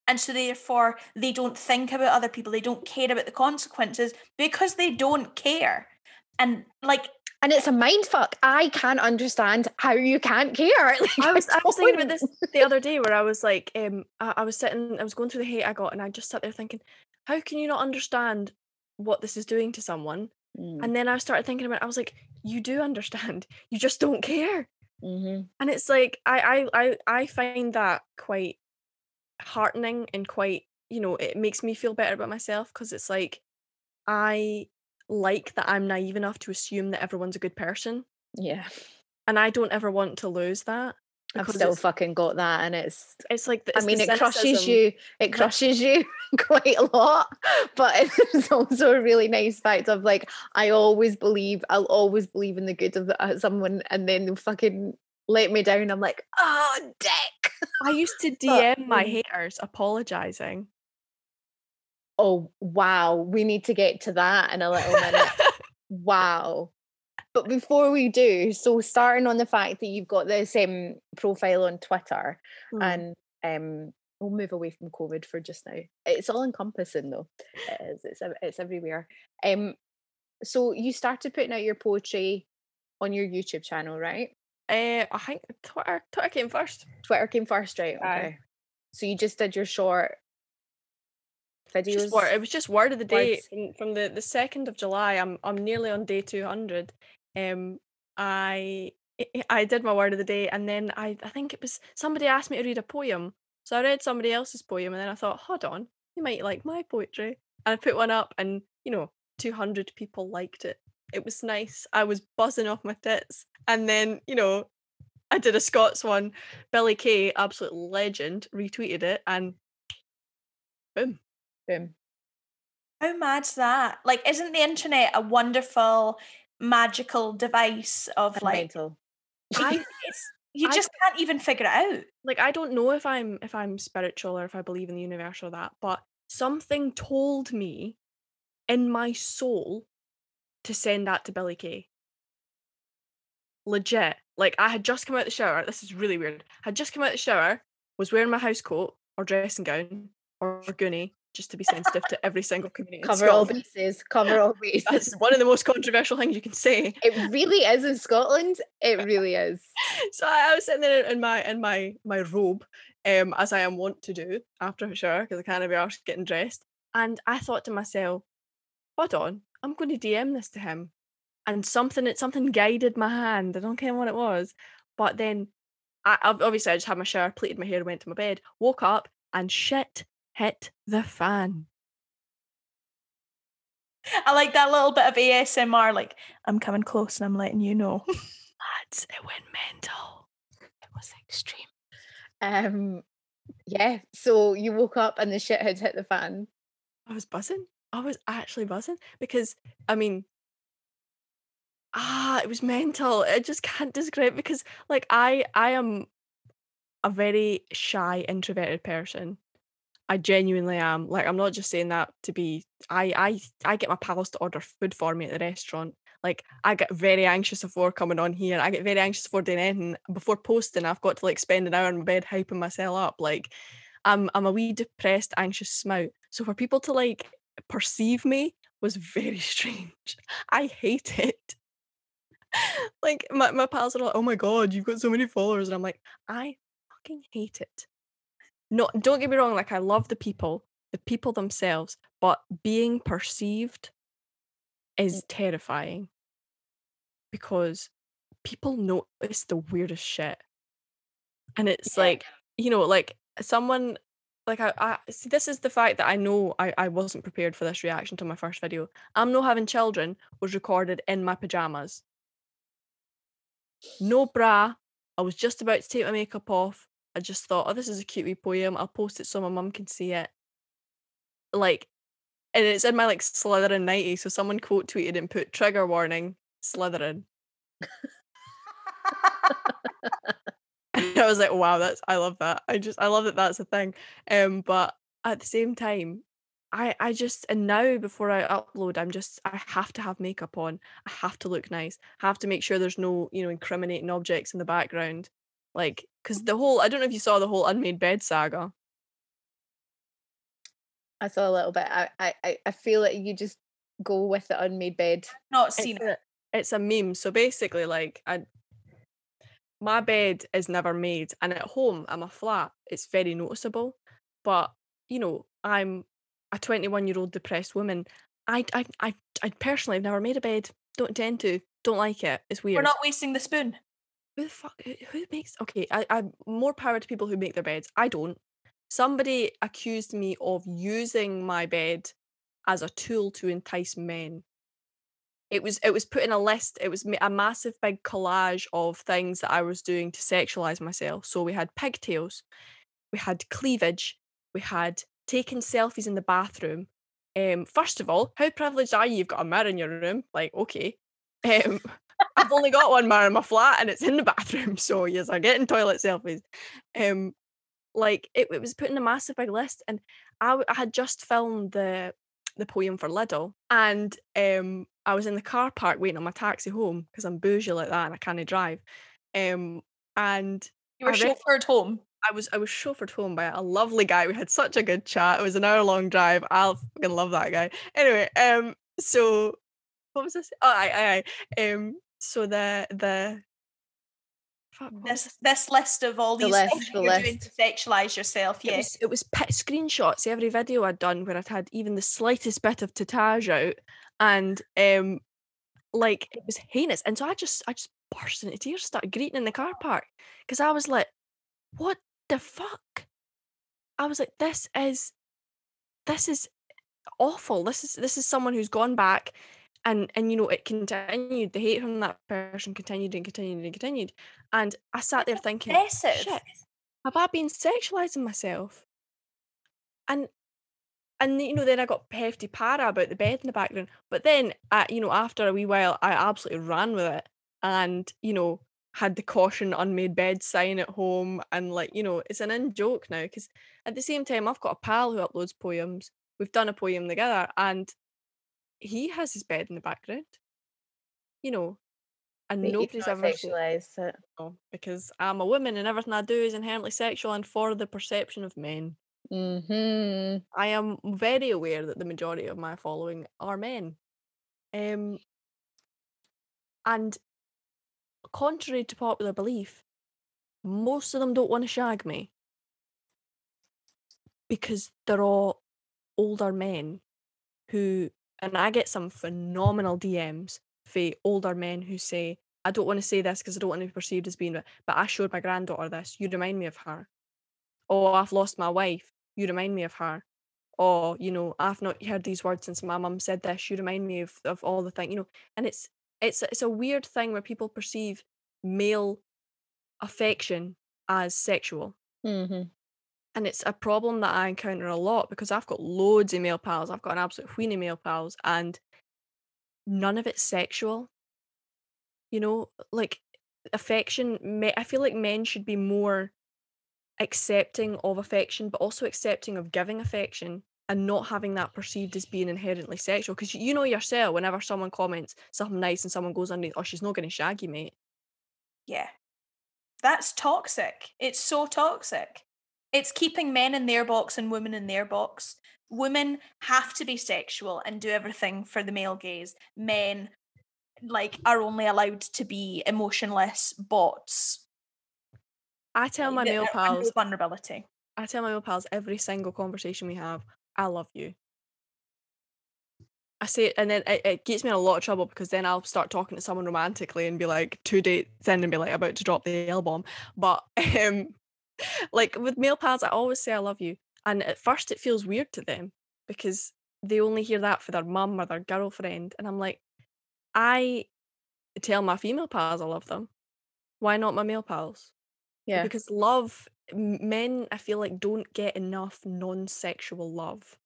And so therefore they don't think about other people, they don't care about the consequences because they don't care. And like and it's a mind fuck. I can't understand how you can't care. Like, I was I was thinking about this the other day where I was like, um, I, I was sitting, I was going through the hate I got, and I just sat there thinking, how can you not understand what this is doing to someone? Mm, And then I started thinking about, it, I was like, you do understand, you just don't care. mhm. And it's like I I I I find that quite heartening and quite, you know, it makes me feel better about myself because it's like I like that I'm naive enough to assume that everyone's a good person, Yeah, and I don't ever want to lose that. I've still fucking got that, and it's. it's like the, I mean, the it crushes you. It crushes you quite a lot, but it's also a really nice fact of like I always believe. I'll always believe in the good of uh, someone, and then they'll fucking let me down. I'm like, oh, dick. I used to But, DM my um, haters apologizing. Oh wow, we need to get to that in a little minute. wow. But before we do, so starting on the fact that you've got this um, profile on Twitter, Mm. and um, we'll move away from COVID for just now. It's all encompassing though. It is. It's it's everywhere. Um, so you started putting out your poetry on your YouTube channel, right? Uh, I think Twitter Twitter came first. Twitter came first, right? Aye. Okay. So you just did your short videos. Just word, it was just word of the day from, from the the second of July. I'm I'm nearly on day two hundred. Um, I I- did my word of the day, and then I I think it was somebody asked me to read a poem, so I read somebody else's poem, and then I thought, hold on, you might like my poetry, and I put one up, and you know, two hundred people liked it. It was nice. I was buzzing off my tits, and then you know. I did a Scots one. Billy Kay, absolute legend, retweeted it, and boom. Boom. Oh, How mad's that? Like, isn't the internet a wonderful, magical device of like. I you I just can't even figure it out. like I don't know if I'm if I'm spiritual or if I believe in the universe or that, but something told me in my soul to send that to Billy Kay. Legit. Like I had just come out the shower. This is really weird. I had just come out the shower, was wearing my house coat or dressing gown or goonie, just to be sensitive to every single community. Cover all bases. Cover all bases. That's one of the most controversial things you can say. It really is in Scotland. It really is. so I, I was sitting there in my in my my robe, um, as I am wont to do after a shower because I can't be arsed getting dressed. And I thought to myself, hold on, I'm going to DM this to him. And something it something guided my hand. I don't care what it was, but then I ob- obviously I just had my shower, pleated my hair, went to my bed, woke up, and shit hit the fan. I like that little bit of ASMR, like, I'm coming close and I'm letting you know. Lads, it went mental. It was extreme. Um, yeah. So you woke up and the shit had hit the fan. I was buzzing. I was actually buzzing because I mean, ah, it was mental. I just can't describe because like I I am a very shy introverted person. I genuinely am. Like I'm not just saying that to be I I I get my pals to order food for me at the restaurant. Like I get very anxious before coming on here. I get very anxious before doing anything. Before posting, I've got to like spend an hour in my bed hyping myself up. Like I'm I'm a wee depressed, anxious smout. So for people to like perceive me was very strange. I hate it. like my, my pals are like, oh my god, you've got so many followers. And I'm like, I fucking hate it. No, don't get me wrong, like I love the people, the people themselves, but being perceived is terrifying because people notice the weirdest shit. And it's Yeah. like, you know, like someone like I, I see this is the fact that I know I, I wasn't prepared for this reaction to my first video. I'm not having children was recorded in my pajamas. No bra. I was just about to take my makeup off. I just thought, oh, this is a cute wee poem. I'll post it so my mum can see it. Like, and it's in my like Slytherin 90, so someone quote tweeted and put trigger warning, Slytherin. And I was like, wow, that's I love that. I just I love that that's a thing. Um, but at the same time, I I just and now before I upload, I'm just I have to have makeup on. I have to look nice. I have to make sure there's no you know incriminating objects in the background, like because the whole I don't know if you saw the whole unmade bed saga. I saw a little bit. I, I, I- feel like you just go with the unmade bed. Not seen It's it. a, it's a meme. So basically, like I my bed is never made, and at home I'm a flat. It's very noticeable, but you know I'm a 21 year old depressed woman. I I I I personally have never made a bed. Don't intend to. Don't like it. It's weird. We're not wasting the spoon. Who the fuck who, who makes okay I, I more power to people who make their beds. I don't. Somebody accused me of using my bed as a tool to entice men. It was it was put in a list it was a massive big collage of things that i was doing to sexualize myself. So we had pigtails we had cleavage we had taking selfies in the bathroom. Um first of all how privileged are you you've got a mirror in your room? Like okay. Um I've only got one mirror in my flat and it's in the bathroom. So yes, I'm getting toilet selfies. Um, like it, it was put in a massive big list, and I, I had just filmed the the poem for Lidl, and um, I was in the car park waiting on my taxi home because I'm bougie like that and I can't drive. Um, and You were I chauffeured home. I was I was chauffeured home by a lovely guy. We had such a good chat. It was an hour long drive. I'll fucking love that guy. Anyway, um, so what was this? Oh, I, I, I, um, so the the. Fuck, what was This this list of all The these list, things the you're doing to sexualize yourself. It Yeah. was it was pit screenshots every video I'd done where I'd had even the slightest bit of tatage out and um like it was heinous and so I just I just burst into tears started greeting in the car park because I was like what the fuck I was like this is this is awful this is this is someone who's gone back and and you know it continued the hate from that person continued and continued and continued and I sat there thinking shit have I been sexualizing myself? And and you know, then I got hefty para about the bed in the background. But then, uh, you know, after a wee while, I absolutely ran with it, and you know, had the caution unmade bed sign at home, and like you know, it's an in joke now because at the same time, I've got a pal who uploads poems. We've done a poem together, and he has his bed in the background. You know, and But nobody's ever sexualized it. no, because I'm a woman and everything I do is inherently sexual and for the perception of men. Mm-hmm. I am very aware that the majority of my following are men. Um, and contrary to popular belief, most of them don't want to shag me because they're all older men who, and I get some phenomenal DMs for older men who say, I don't want to say this because I don't want to be perceived as being, but I showed my granddaughter this. You remind me of her. Oh, I've lost my wife. You remind me of her. Oh, you know, I've not heard these words since my mum said this. You remind me of, of all the thing, you know, and it's it's it's a weird thing where people perceive male affection as sexual. Mm-hmm. And it's a problem that I encounter a lot because I've got loads of male pals. I've got an absolute wheenie male pals, and none of it's sexual. You know, like affection. I feel like men should be more accepting of affection, but also accepting of giving affection and not having that perceived as being inherently sexual. Because you know yourself, whenever someone comments something nice and someone goes underneath, oh, she's not going to shag you, mate. Yeah. That's toxic. It's so toxic. It's keeping men in their box and women in their box. Women have to be sexual and do everything for the male gaze. Men like are only allowed to be emotionless bots. I tell my male pals, vulnerability. I tell my male pals every single conversation we have, I love you. I say it, and then it, it gets me in a lot of trouble because then I'll start talking to someone romantically and be like two dates in and be like about to drop the L bomb. But um, like with male pals, I always say I love you, and at first it feels weird to them because they only hear that for their mum or their girlfriend, and I'm like, I tell my female pals I love them. Why not my male pals? Yeah. because love men i feel like don't get enough non-sexual love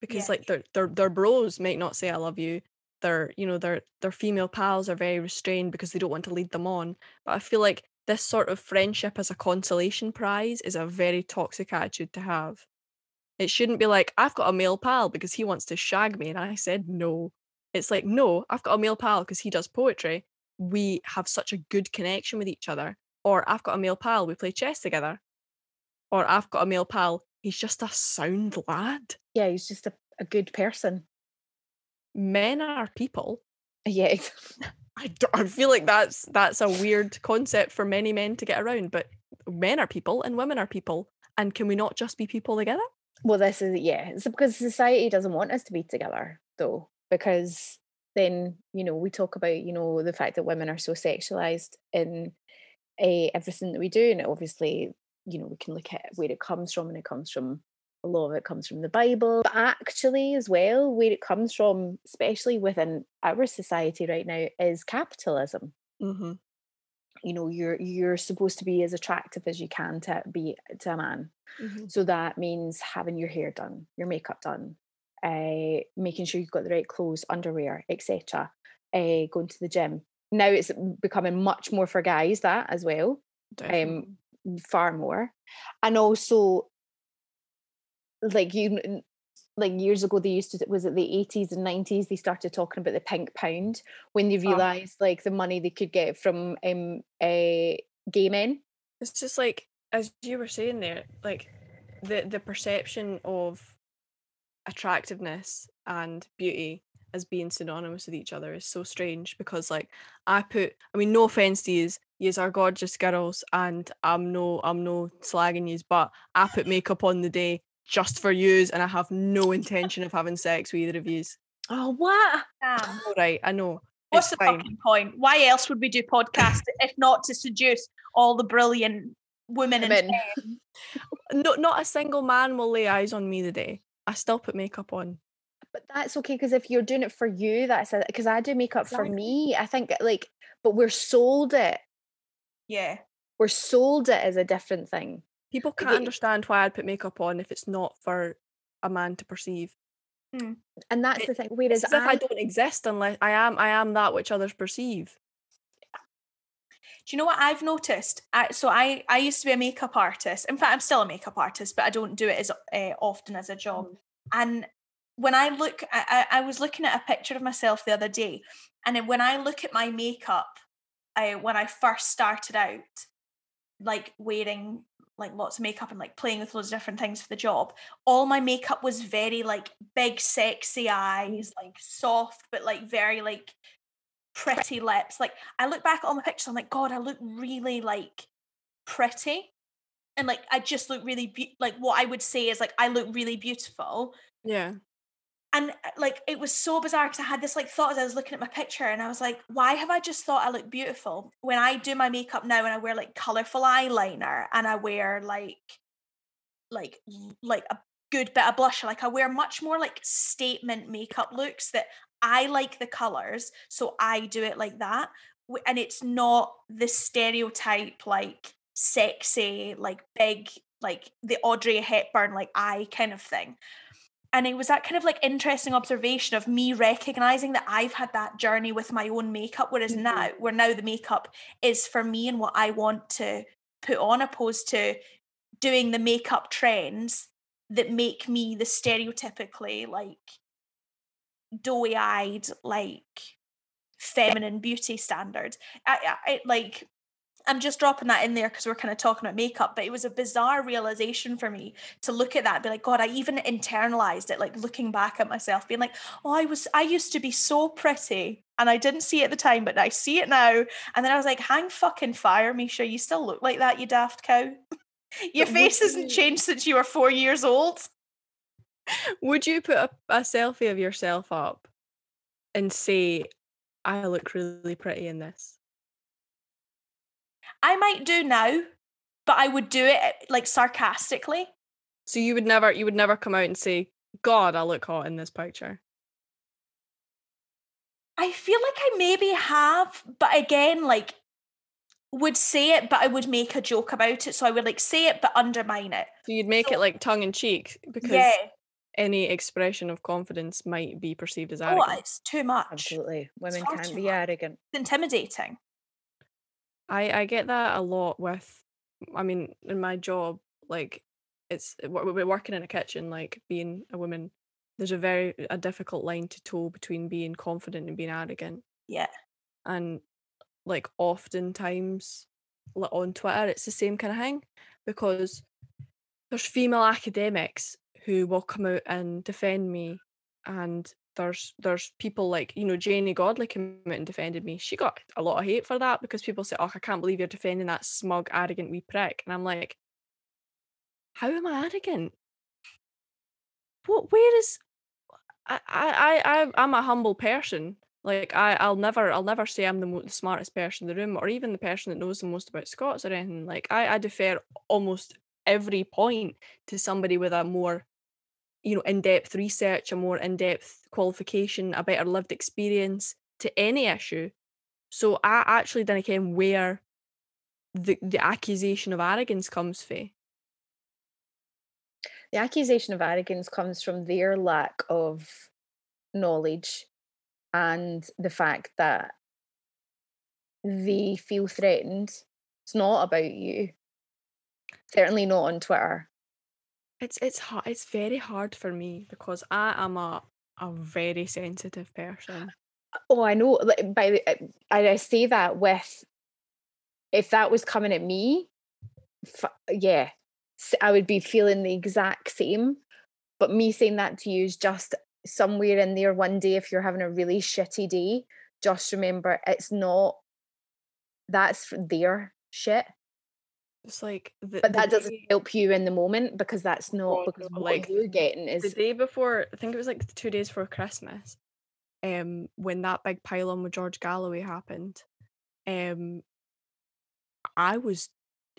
because Yeah. like their their their bros might not say i love you their you know their their female pals are very restrained because they don't want to lead them on but i feel like this sort of friendship as a consolation prize is a very toxic attitude to have it shouldn't be like i've got a male pal because he wants to shag me and i said no it's like no i've got a male pal because he does poetry we have such a good connection with each other. Or I've got a male pal, we play chess together. Or I've got a male pal, he's just a sound lad. Yeah, he's just a, a good person. Men are people. Yeah. I, I feel like that's that's a weird concept for many men to get around, but men are people and women are people. And can we not just be people together? Well, this is yeah. It's because society doesn't want us to be together, though, because then you know we talk about you know the fact that women are so sexualized in uh, everything that we do, and obviously you know we can look at where it comes from, and it comes from a lot of it comes from the Bible, but actually as well where it comes from, especially within our society right now, is capitalism Mm-hmm. you know you're you're supposed to be as attractive as you can to be to a man Mm-hmm. so that means having your hair done your makeup done uh making sure you've got the right clothes underwear etc uh going to the gym now it's becoming much more for guys that as well um far more. And also, like you, like years ago, they used to was it the eighties and nineties? They started talking about the pink pound when they Oh. realized like the money they could get from um uh, gay men. It's just like as you were saying there, like the the perception of attractiveness and beauty as being synonymous with each other is so strange because like I put I mean no offense to yous, yous are gorgeous girls and I'm no I'm no slagging yous, but I put makeup on the day just for yous and I have no intention of having sex with either of yous. Oh what? Damn. All right, I know. What's it's the fine. fucking point? Why else would we do podcasts if not to seduce all the brilliant women in Women. STEM? No, not a single man will lay eyes on me today. I still put makeup on. But that's okay because if you're doing it for you, that's because I do makeup for me. I think like, but we're sold it. Yeah. We're sold it as a different thing. People can't understand why I'd put makeup on if it's not for a man to perceive. Hmm. And that's It- the thing. Whereas as if I I, don't exist unless I am I am that which others perceive. Do you know what I've noticed? I, so I I used to be a makeup artist. In fact, I'm still a makeup artist, but I don't do it as uh, often as a job. Mm. And when I look, I, I was looking at a picture of myself the other day, and then when I look at my makeup, I when I first started out, like wearing like lots of makeup and like playing with loads of different things for the job, all my makeup was very like big, sexy eyes, like soft, but like very like pretty lips. Like I look back at all my pictures, I'm like, God, I look really like pretty. And like I just look really be- like what I would say is like I look really beautiful. Yeah. And uh, like it was so bizarre because I had this like thought as I was looking at my picture and I was like, why have I just thought I look beautiful? When I do my makeup now and I wear like colourful eyeliner and I wear like like like a good bit of blusher, like I wear much more like statement makeup looks that I like the colours, so I do it like that. And it's not the stereotype like sexy, like big, like the Audrey Hepburn like eye kind of thing and it was that kind of like interesting observation of me recognizing that I've had that journey with my own makeup, whereas Mhm. now, where now the makeup is for me and what I want to put on, opposed to doing the makeup trends that make me the stereotypically like doughy eyed, like feminine beauty standard. I, I I- like. I'm just dropping that in there because we're kind of talking about makeup, but it was a bizarre realization for me to look at that and be like, God, I even internalized it, like looking back at myself, being like, oh, I was, I used to be so pretty and I didn't see it at the time, but I see it now. And then I was like, hang fucking fire, Misha, you still look like that, you daft cow. Your But face hasn't you- changed since you were four years old. Would you put a, a selfie of yourself up and say, I look really pretty in this? I might do now, but I would do it eh, like sarcastically. So you would never you would never come out and say, God, I look hot in this picture. I feel like I maybe have, but again, like would say it, but I would make a joke about it. So I would like say it, but undermine it. So you'd make So- it like tongue in cheek because yeah. any expression of confidence might be perceived as arrogant. Oh, arrogant. it's too much. absolutely, women can't be much. arrogant. It's intimidating. I I get that a lot with I mean in my job like it's eh, we're we're working in a kitchen like being a woman there's a very a difficult line to toe between being confident and being arrogant Yeah. and like oftentimes like on Twitter it's the same kind of thing because there's female academics who will come out and defend me and there's there's people like you know Janey Godley came out and defended me. She got a lot of hate for that because people say oh I can't believe you're defending that smug arrogant wee prick. And I'm like how am I arrogant? What where is I I I I'm a humble person. Like I I'll never I'll never say I'm the, mo- the smartest person in the room or even the person that knows the most about Scots or anything. Like I I defer almost every point to somebody with a more you know in-depth research a more in-depth qualification a better lived experience to any issue so I actually didn't care where the the accusation of arrogance comes from The accusation of arrogance comes from their lack of knowledge and the fact that they feel threatened. It's not about you. Certainly not on Twitter. It's it's hard. It's very hard for me because I am a a very sensitive person. Oh, I know. By the, uh, I I say that with if that was coming at me, f- yeah, I would be feeling the exact same. But me saying that to you is just somewhere in there one day if you're having a really shitty day, just remember it's not that's their shit. It's like the, But the that doesn't day- help you in the moment because that's not Oh, because no, what like, you're getting is the day before. I think it was like two days before Christmas. Um, when that big pile on with George Galloway happened, um, I was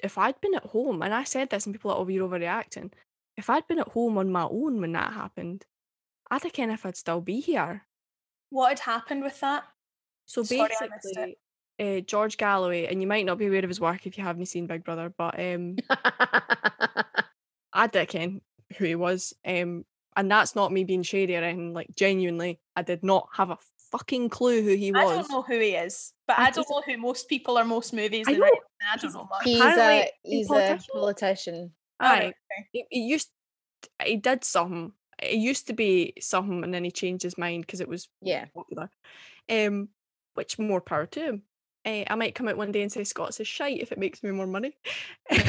if I'd been at home and I said this and people are like, oh, you're overreacting. If I'd been at home on my own when that happened, I'd have ken if I'd still be here. What had happened with that? So Sorry, I missed it. basically, uh, George Galloway, and you might not be aware of his work if you haven't seen Big Brother, but um, I did ken who he was. Um, and that's not me being shady or anything. Like genuinely, I did not have a fucking clue who he was. I don't know who he is, but I I don't know who most people or most movies. I know. I don't He's- know much. he's Apparently a he's he's a politician. politician. Aye, Alright, okay. he, he used he did something. It used to be something, and then he changed his mind because it was Yeah. popular. Um, which more power to him. Uh, I might come out one day and say Scots is shite if it makes me more money. but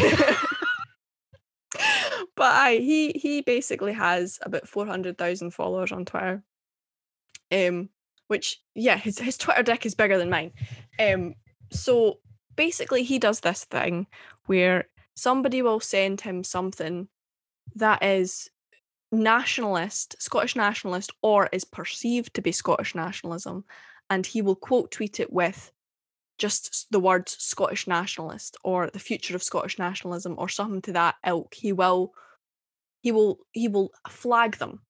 aye, he he basically has about four hundred thousand followers on Twitter. Um, which yeah, his his Twitter deck is bigger than mine. Um, so basically he does this thing where somebody will send him something that is nationalist, Scottish nationalist, or is perceived to be Scottish nationalism, and he will quote tweet it with just the words Scottish nationalist or the future of Scottish nationalism or something to that ilk. He will he will he will flag them.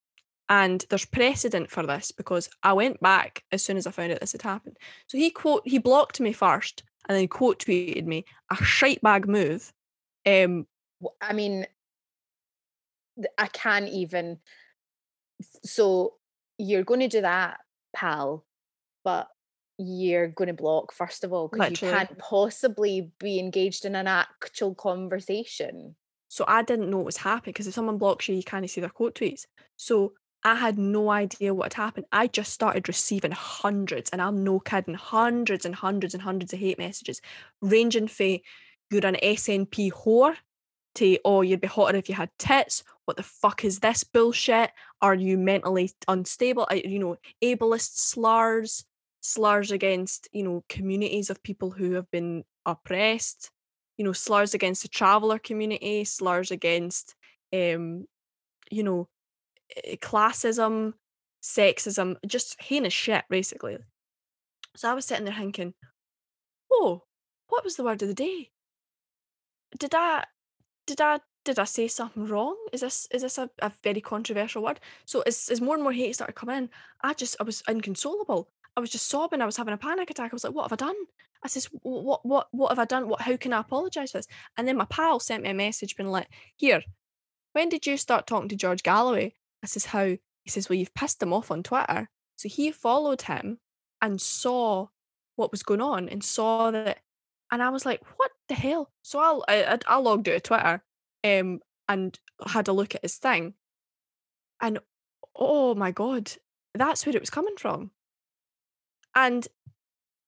And there's precedent for this because I went back as soon as I found out this had happened. So he quote he blocked me first and then quote tweeted me a shite bag move. Um I mean, I can't even. So you're going to do that, pal, but you're going to block first of all because you can't possibly be engaged in an actual conversation. So I didn't know what was happening because if someone blocks you, you can't see their quote tweets. So I had no idea what had happened. I just started receiving hundreds, and I'm no kidding, hundreds and hundreds and hundreds of hate messages, ranging from you're an SNP whore to oh you'd be hotter if you had tits. What the fuck is this bullshit? Are you mentally unstable? You know, ableist slurs, slurs against you know communities of people who have been oppressed you know slurs against the traveller community slurs against um you know eh, classism sexism just heinous shit basically. So i was sitting there thinking oh what was the word of the day? Did i did i did i say something wrong? Is this is this a, a very controversial word? So as, as more and more hate started coming in i just i was inconsolable i was just sobbing i was having a panic attack i was like what have i done I says, what, what, what have I done? What, how can I apologise for this? And then my pal sent me a message being like, here, when did you start talking to George Galloway? I says, how? He says, well, you've pissed him off on Twitter. So he followed him and saw what was going on and saw that. And I was like, what the hell? So I, I, I logged out of Twitter um, and had a look at his thing. And oh my God, that's where it was coming from. And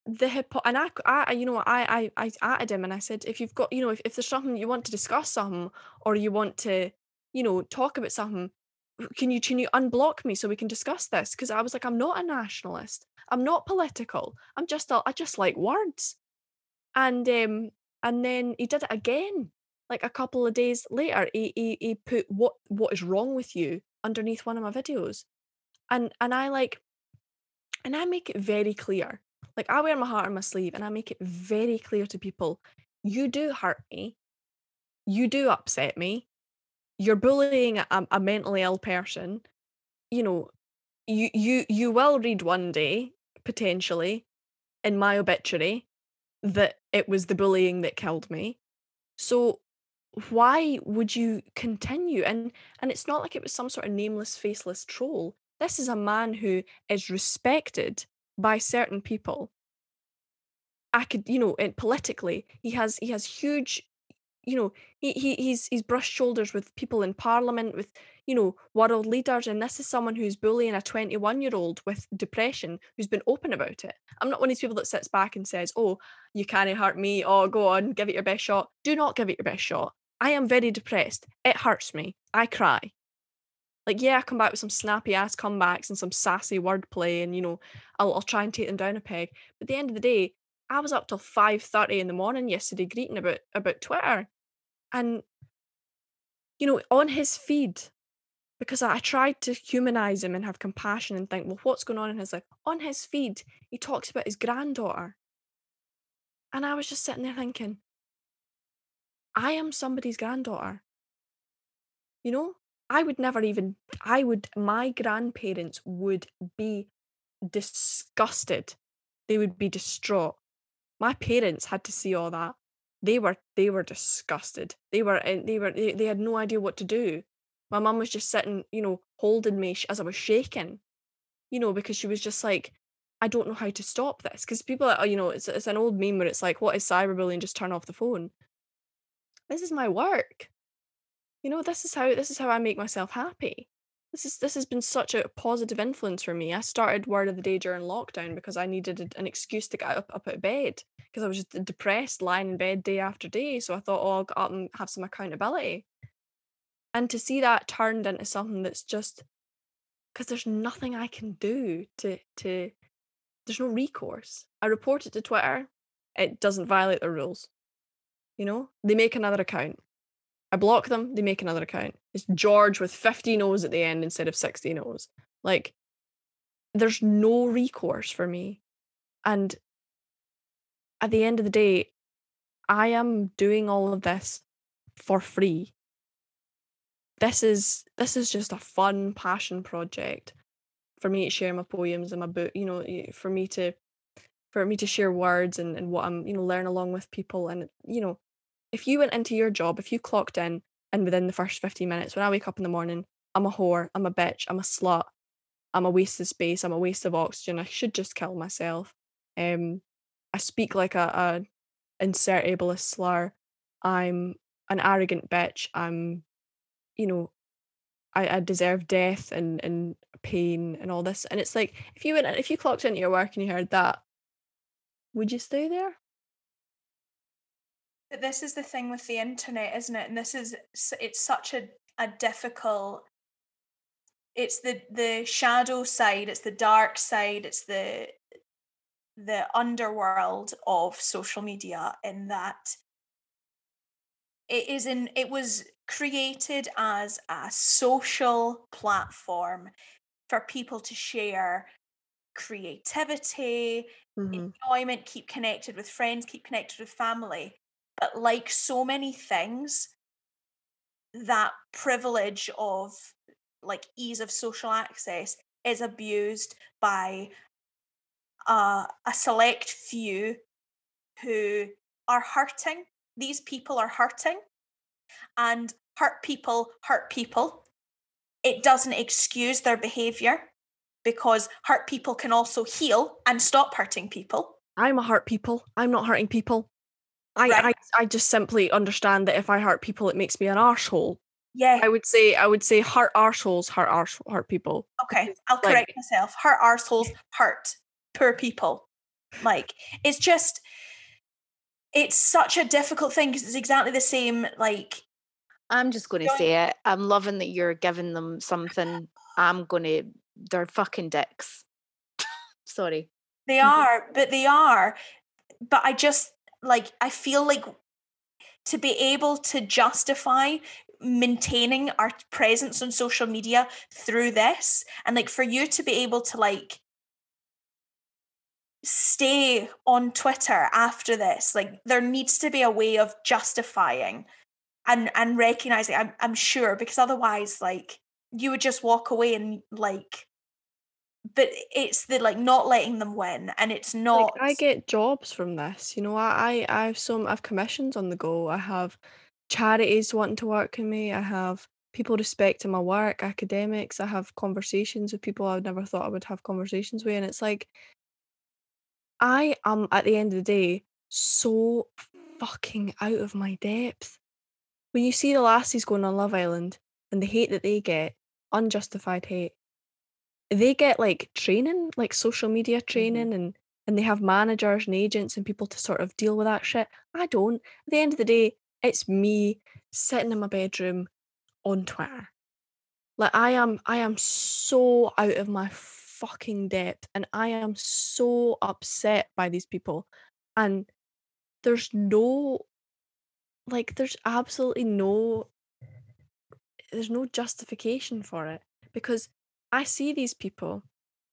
the hip and I, I you know I I I added him and I said if you've got you know if, if there's something you want to discuss something or you want to you know talk about something can you can you unblock me so we can discuss this? Because I was like I'm not a nationalist. I'm not political. I'm just a, I just like words. And um and then he did it again like a couple of days later he he, he put what what is wrong with you? underneath one of my videos. And and I like and I make it very clear. Like I wear my heart on my sleeve and I make it very clear to people, you do hurt me. You do upset me. You're bullying a, a mentally ill person. You know, you you you will read one day, potentially, in my obituary, that it was the bullying that killed me. So why would you continue? And and it's not like it was some sort of nameless, faceless troll. This is a man who is respected by certain people. I could, you know, and politically, he has he has huge you know, he, he he's he's brushed shoulders with people in parliament, with you know, world leaders, and this is someone who's bullying a 21 year old with depression who's been open about it. I'm not one of these people that sits back and says, "Oh, you can't hurt me. Oh, go on, give it your best shot." Do not give it your best shot. I am very depressed. It hurts me. I cry. Like, yeah, I come back with some snappy ass comebacks and some sassy wordplay, and you know, I'll, I'll try and take them down a peg. But at the end of the day, I was up till five thirty in the morning yesterday greeting about about Twitter, and you know, on his feed, because I, I tried to humanize him and have compassion and think, well, what's going on in his life? On his feed, he talks about his granddaughter, and I was just sitting there thinking, I am somebody's granddaughter. You know, I would never even, I would, my grandparents would be disgusted. They would be distraught. My parents had to see all that. They were, they were disgusted. They were, and they were, they, they had no idea what to do. My mum was just sitting, you know, holding me as I was shaking, you know, because she was just like, I don't know how to stop this. Because people, are, you know, it's, it's an old meme where it's like, what is cyberbullying? Just turn off the phone. This is my work you know this is how this is how i make myself happy. This is this has been such a positive influence for me. I started word of the day during lockdown because i needed an excuse to get up, up out of bed because i was just depressed lying in bed day after day. So i thought oh i'll get up and have some accountability. And to see that turned into something that's just because there's nothing i can do to to there's no recourse. I report it to twitter. It doesn't violate the rules you know? They make another account I block them, they make another account. It's George with 15 O's at the end instead of 16 O's. Like, there's no recourse for me. And at the end of the day, I am doing all of this for free. This is this is just a fun passion project for me to share my poems and my book, you know, for me to for me to share words and, and what I'm, you know, learn along with people. And, you know, if you went into your job, if you clocked in and within the first 15 minutes, when I wake up in the morning, I'm a whore, I'm a bitch, I'm a slut, I'm a waste of space, I'm a waste of oxygen, I should just kill myself. Um, I speak like a, a insert ableist slur. I'm an arrogant bitch. I'm, you know, I, I deserve death and, and pain and all this. And it's like if you went if you clocked into your work and you heard that, would you stay there? But this is the thing with the internet, isn't it? And this is it's such a, a difficult it's the the shadow side, it's the dark side, it's the the underworld of social media in that it is in it was created as a social platform for people to share creativity, mm-hmm. enjoyment, keep connected with friends, keep connected with family. But like so many things, that privilege of like ease of social access is abused by uh, a select few who are hurting. These people are hurting, and hurt people hurt people. It doesn't excuse their behavior because hurt people can also heal and stop hurting people. I'm a hurt people. I'm not hurting people. I, right. I I just simply understand that if I hurt people, it makes me an arsehole. Yeah. I would say I would say hurt arseholes hurt arse hurt people. Okay, I'll like, correct myself. Hurt arseholes hurt poor people. Like it's just it's such a difficult thing because it's exactly the same like I'm just going to say it. I'm loving that you're giving them something. I'm going to they're fucking dicks. Sorry. They are, but they are. But I just like I feel like to be able to justify maintaining our presence on social media through this and like for you to be able to like stay on Twitter after this like there needs to be a way of justifying and and recognizing I'm I'm sure because otherwise like you would just walk away and like but it's the like not letting them win and it's not like, I get jobs from this you know I I have some I've commissions on the go I have charities wanting to work with me I have people respecting my work academics I have conversations with people I would never thought I would have conversations with and it's like I am at the end of the day so fucking out of my depth. When you see the lassies going on Love Island and the hate that they get, unjustified hate, they get like training, like social media mm-hmm. training and and they have managers and agents and people to sort of deal with that shit. I don't. At the end of the day, it's me sitting in my bedroom on Twitter. Like I am I am so out of my fucking depth and I am so upset by these people. And there's no like there's absolutely no there's no justification for it because I see these people,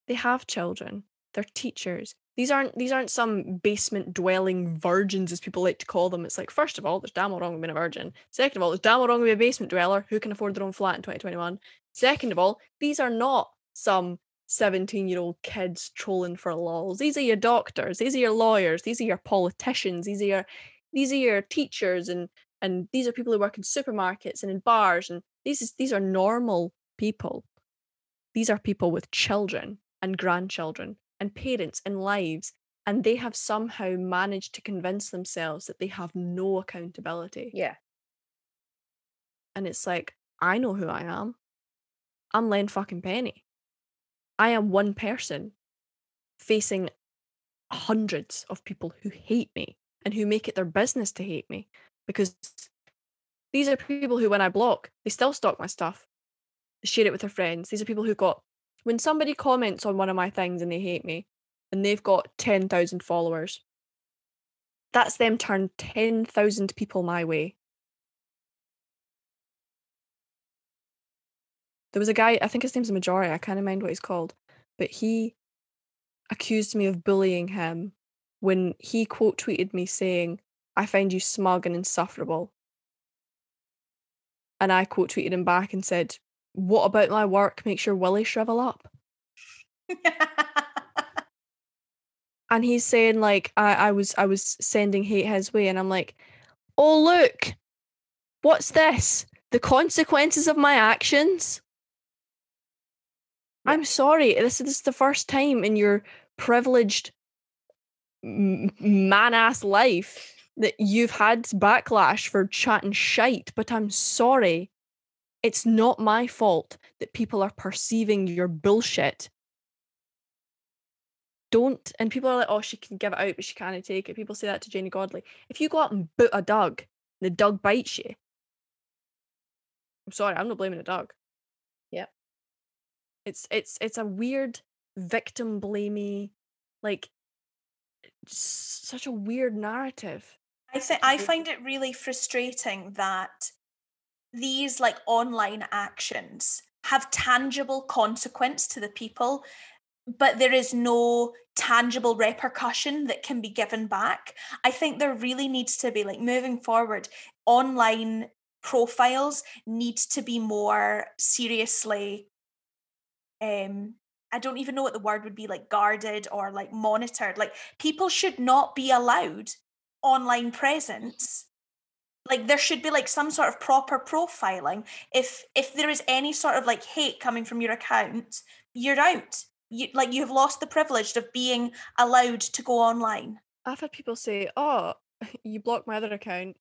they have children, they're teachers. These aren't these aren't some basement dwelling virgins as people like to call them. It's like first of all, there's damn well wrong with being a virgin. Second of all, there's damn well wrong with being a basement dweller who can afford their own flat in 2021. Second of all, these are not some 17 year old kids trolling for lols. These are your doctors, these are your lawyers, these are your politicians, these are your these are your teachers and and these are people who work in supermarkets and in bars and these is these are normal people these are people with children and grandchildren and parents and lives and they have somehow managed to convince themselves that they have no accountability. Yeah. and it's like i know who i am. I'm len fucking Pennie. I am one person facing hundreds of people who hate me and who make it their business to hate me because these are people who when i block they still stalk my stuff share it with their friends. These are people who got when somebody comments on one of my things and they hate me and they've got 10,000 followers. That's them turned 10,000 people my way. There was a guy i think his name's majority i can't mind what he's called but he accused me of bullying him when he quote tweeted me saying i find you smug and insufferable. And i quote tweeted him back and said what about my work makes your willy shrivel up and he's saying like I, I was I was sending hate his way, and I'm like, oh look, what's this? The consequences of my actions. I'm sorry. This is the first time in your privileged man ass life that you've had backlash for chatting shite, but I'm sorry. It's not my fault that people are perceiving your bullshit. Don't and people are like oh she can give it out but she can't take it. People say that to Janey Godley. If you go out and boot a dog the dog bites you. I'm sorry I'm not blaming the dog. Yep. it's it's it's a weird victim blamey like such a weird narrative. I think I find it really frustrating that these like online actions have tangible consequence to the people but there is no tangible repercussion that can be given back. I think there really needs to be like moving forward online profiles need to be more seriously um i don't even know what the word would be like guarded or like monitored. Like people should not be allowed online presence like there should be like some sort of proper profiling. If if there is any sort of like hate coming from your account you're out. You like you have lost the privilege of being allowed to go online. I've had people say oh you blocked my other account.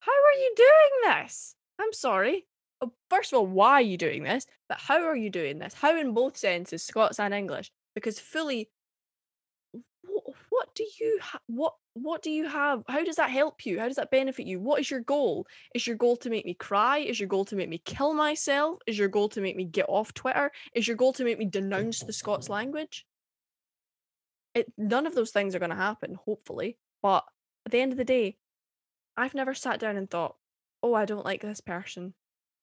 How are you doing this? I'm sorry. Oh, first of all why are you doing this? But how are you doing this? How in both senses Scots and English? Because fully what, do you ha- what what do you have how does that help you? How does that benefit you? What is your goal? Is your goal to make me cry? Is your goal to make me kill myself? Is your goal to make me get off twitter? Is your goal to make me denounce the scots language? It none of those things are going to happen hopefully but at the end of the day i've never sat down and thought oh i don't like this person.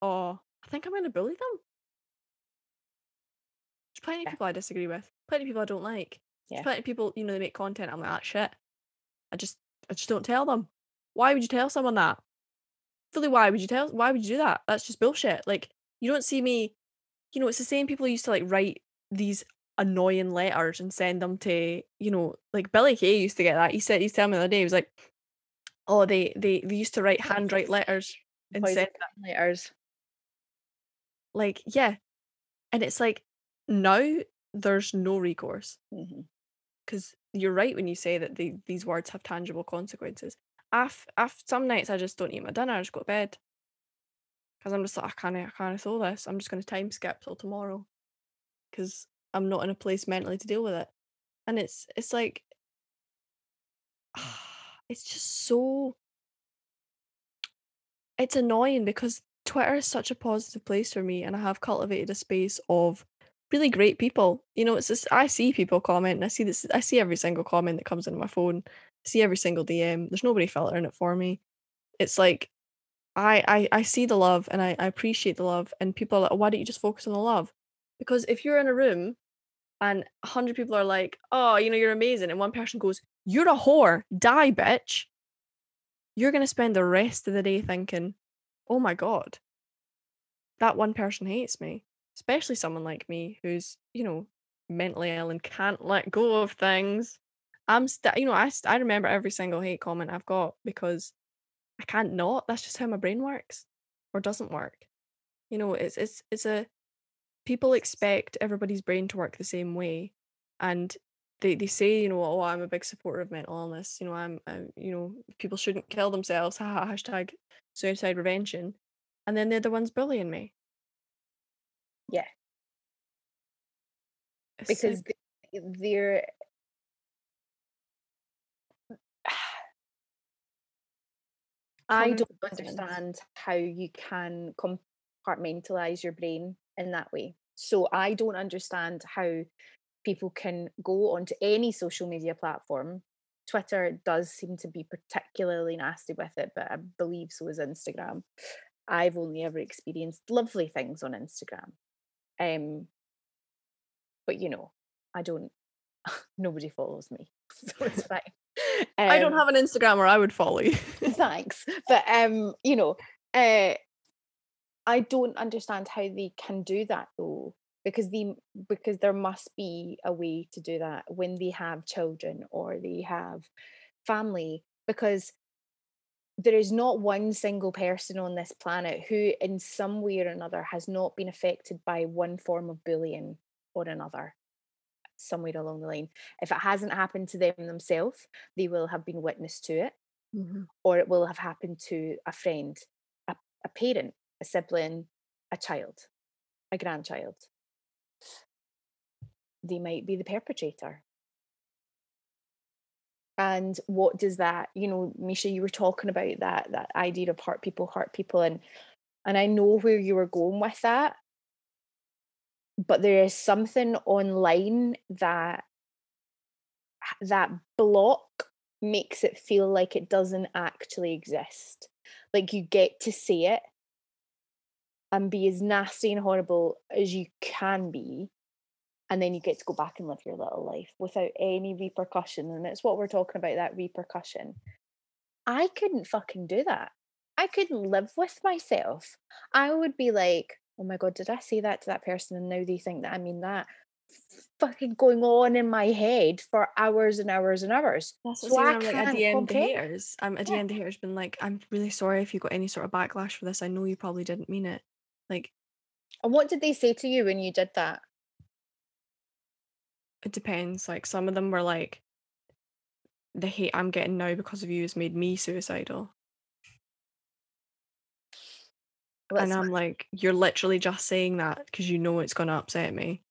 Oh i think i'm going to bully them. There's plenty of people i disagree with plenty of people i don't like Yeah. plenty of people you know they make content i'm like that shit. I just i just don't tell them. Why would you tell someone that? Fully why would you tell why would you do that? That's just bullshit. Like you don't see me you know it's the same people who used to like write these annoying letters and send them to you know like billy kay used to get that. He said he's telling me the other day he was like oh they they, they used to write handwrite letters and Poison send letters. like yeah. And it's like now there's no recourse. Mhm. Because you're right when you say that the, these words have tangible consequences Af, af, some nights I just don't eat my dinner. I just go to bed because I'm just like I can't, I can't solve this. I'm just going to time skip till tomorrow because I'm not in a place mentally to deal with it. And it's it's like it's just so it's annoying because Twitter is such a positive place for me and I have cultivated a space of really great people. You know, it's just I see people comment and I see this I see every single comment that comes into my phone. I see every single DM. There's nobody filtering it for me. It's like I I, I see the love and I, I appreciate the love and people are like, oh, why don't you just focus on the love? Because if you're in a room and hundred people are like, oh, you know, you're amazing, and one person goes, You're a whore, die, bitch. You're gonna spend the rest of the day thinking, Oh my god, that one person hates me. Especially someone like me who's, you know, mentally ill and can't let go of things. I'm still, you know, I, st- I remember every single hate comment I've got because I can't not. That's just how my brain works or doesn't work. You know, it's it's it's a people expect everybody's brain to work the same way and they, they say you know oh i'm a big supporter of mental illness you know i'm, I'm you know people shouldn't kill themselves hashtag suicide prevention and then they're the ones bullying me Yeah. Because th- they're I don't understand how you can compartmentalize your brain in that way. So I don't understand how people can go onto any social media platform. Twitter does seem to be particularly nasty with it, but I believe so is Instagram. I've only ever experienced lovely things on Instagram. Um, but you know, I don't. Nobody follows me, so it's fine. i don't Um, have an instagram or i would follow you thanks but um you know uh i don't understand how they can do that though because the because there must be a way to do that when they have children or they have family because there is not one single person on this planet who in some way or another has not been affected by one form of bullying or another somewhere along the line if it hasn't happened to them themselves they will have been witness to it Mhm. or it will have happened to a friend, a, a parent, a sibling, a child, a grandchild. They might be the perpetrator. And what does that, you know, Misha, you were talking about that that idea of hurt people, hurt people, and and I know where you were going with that. But there is something online that that block makes it feel like it doesn't actually exist. Like you get to see it and be as nasty and horrible as you can be. And then you get to go back and live your little life without any repercussion. And it's what we're talking about that repercussion. I couldn't fucking do that. I couldn't live with myself. I would be like, oh my God, did I say that to that person? And now they think that I mean that. Fucking going on in my head for hours and hours and hours. That's So what I I'm like a can't DM to comprehend. haters. I'm um, a Yeah. DM haters been like, I'm really sorry if you got any sort of backlash for this. I know you probably didn't mean it. Like, And what did they say to you when you did that? It depends. Like some of them were like, the hate I'm getting now because of you has made me suicidal. Well, and I'm like, you're literally just saying that because you know it's gonna upset me.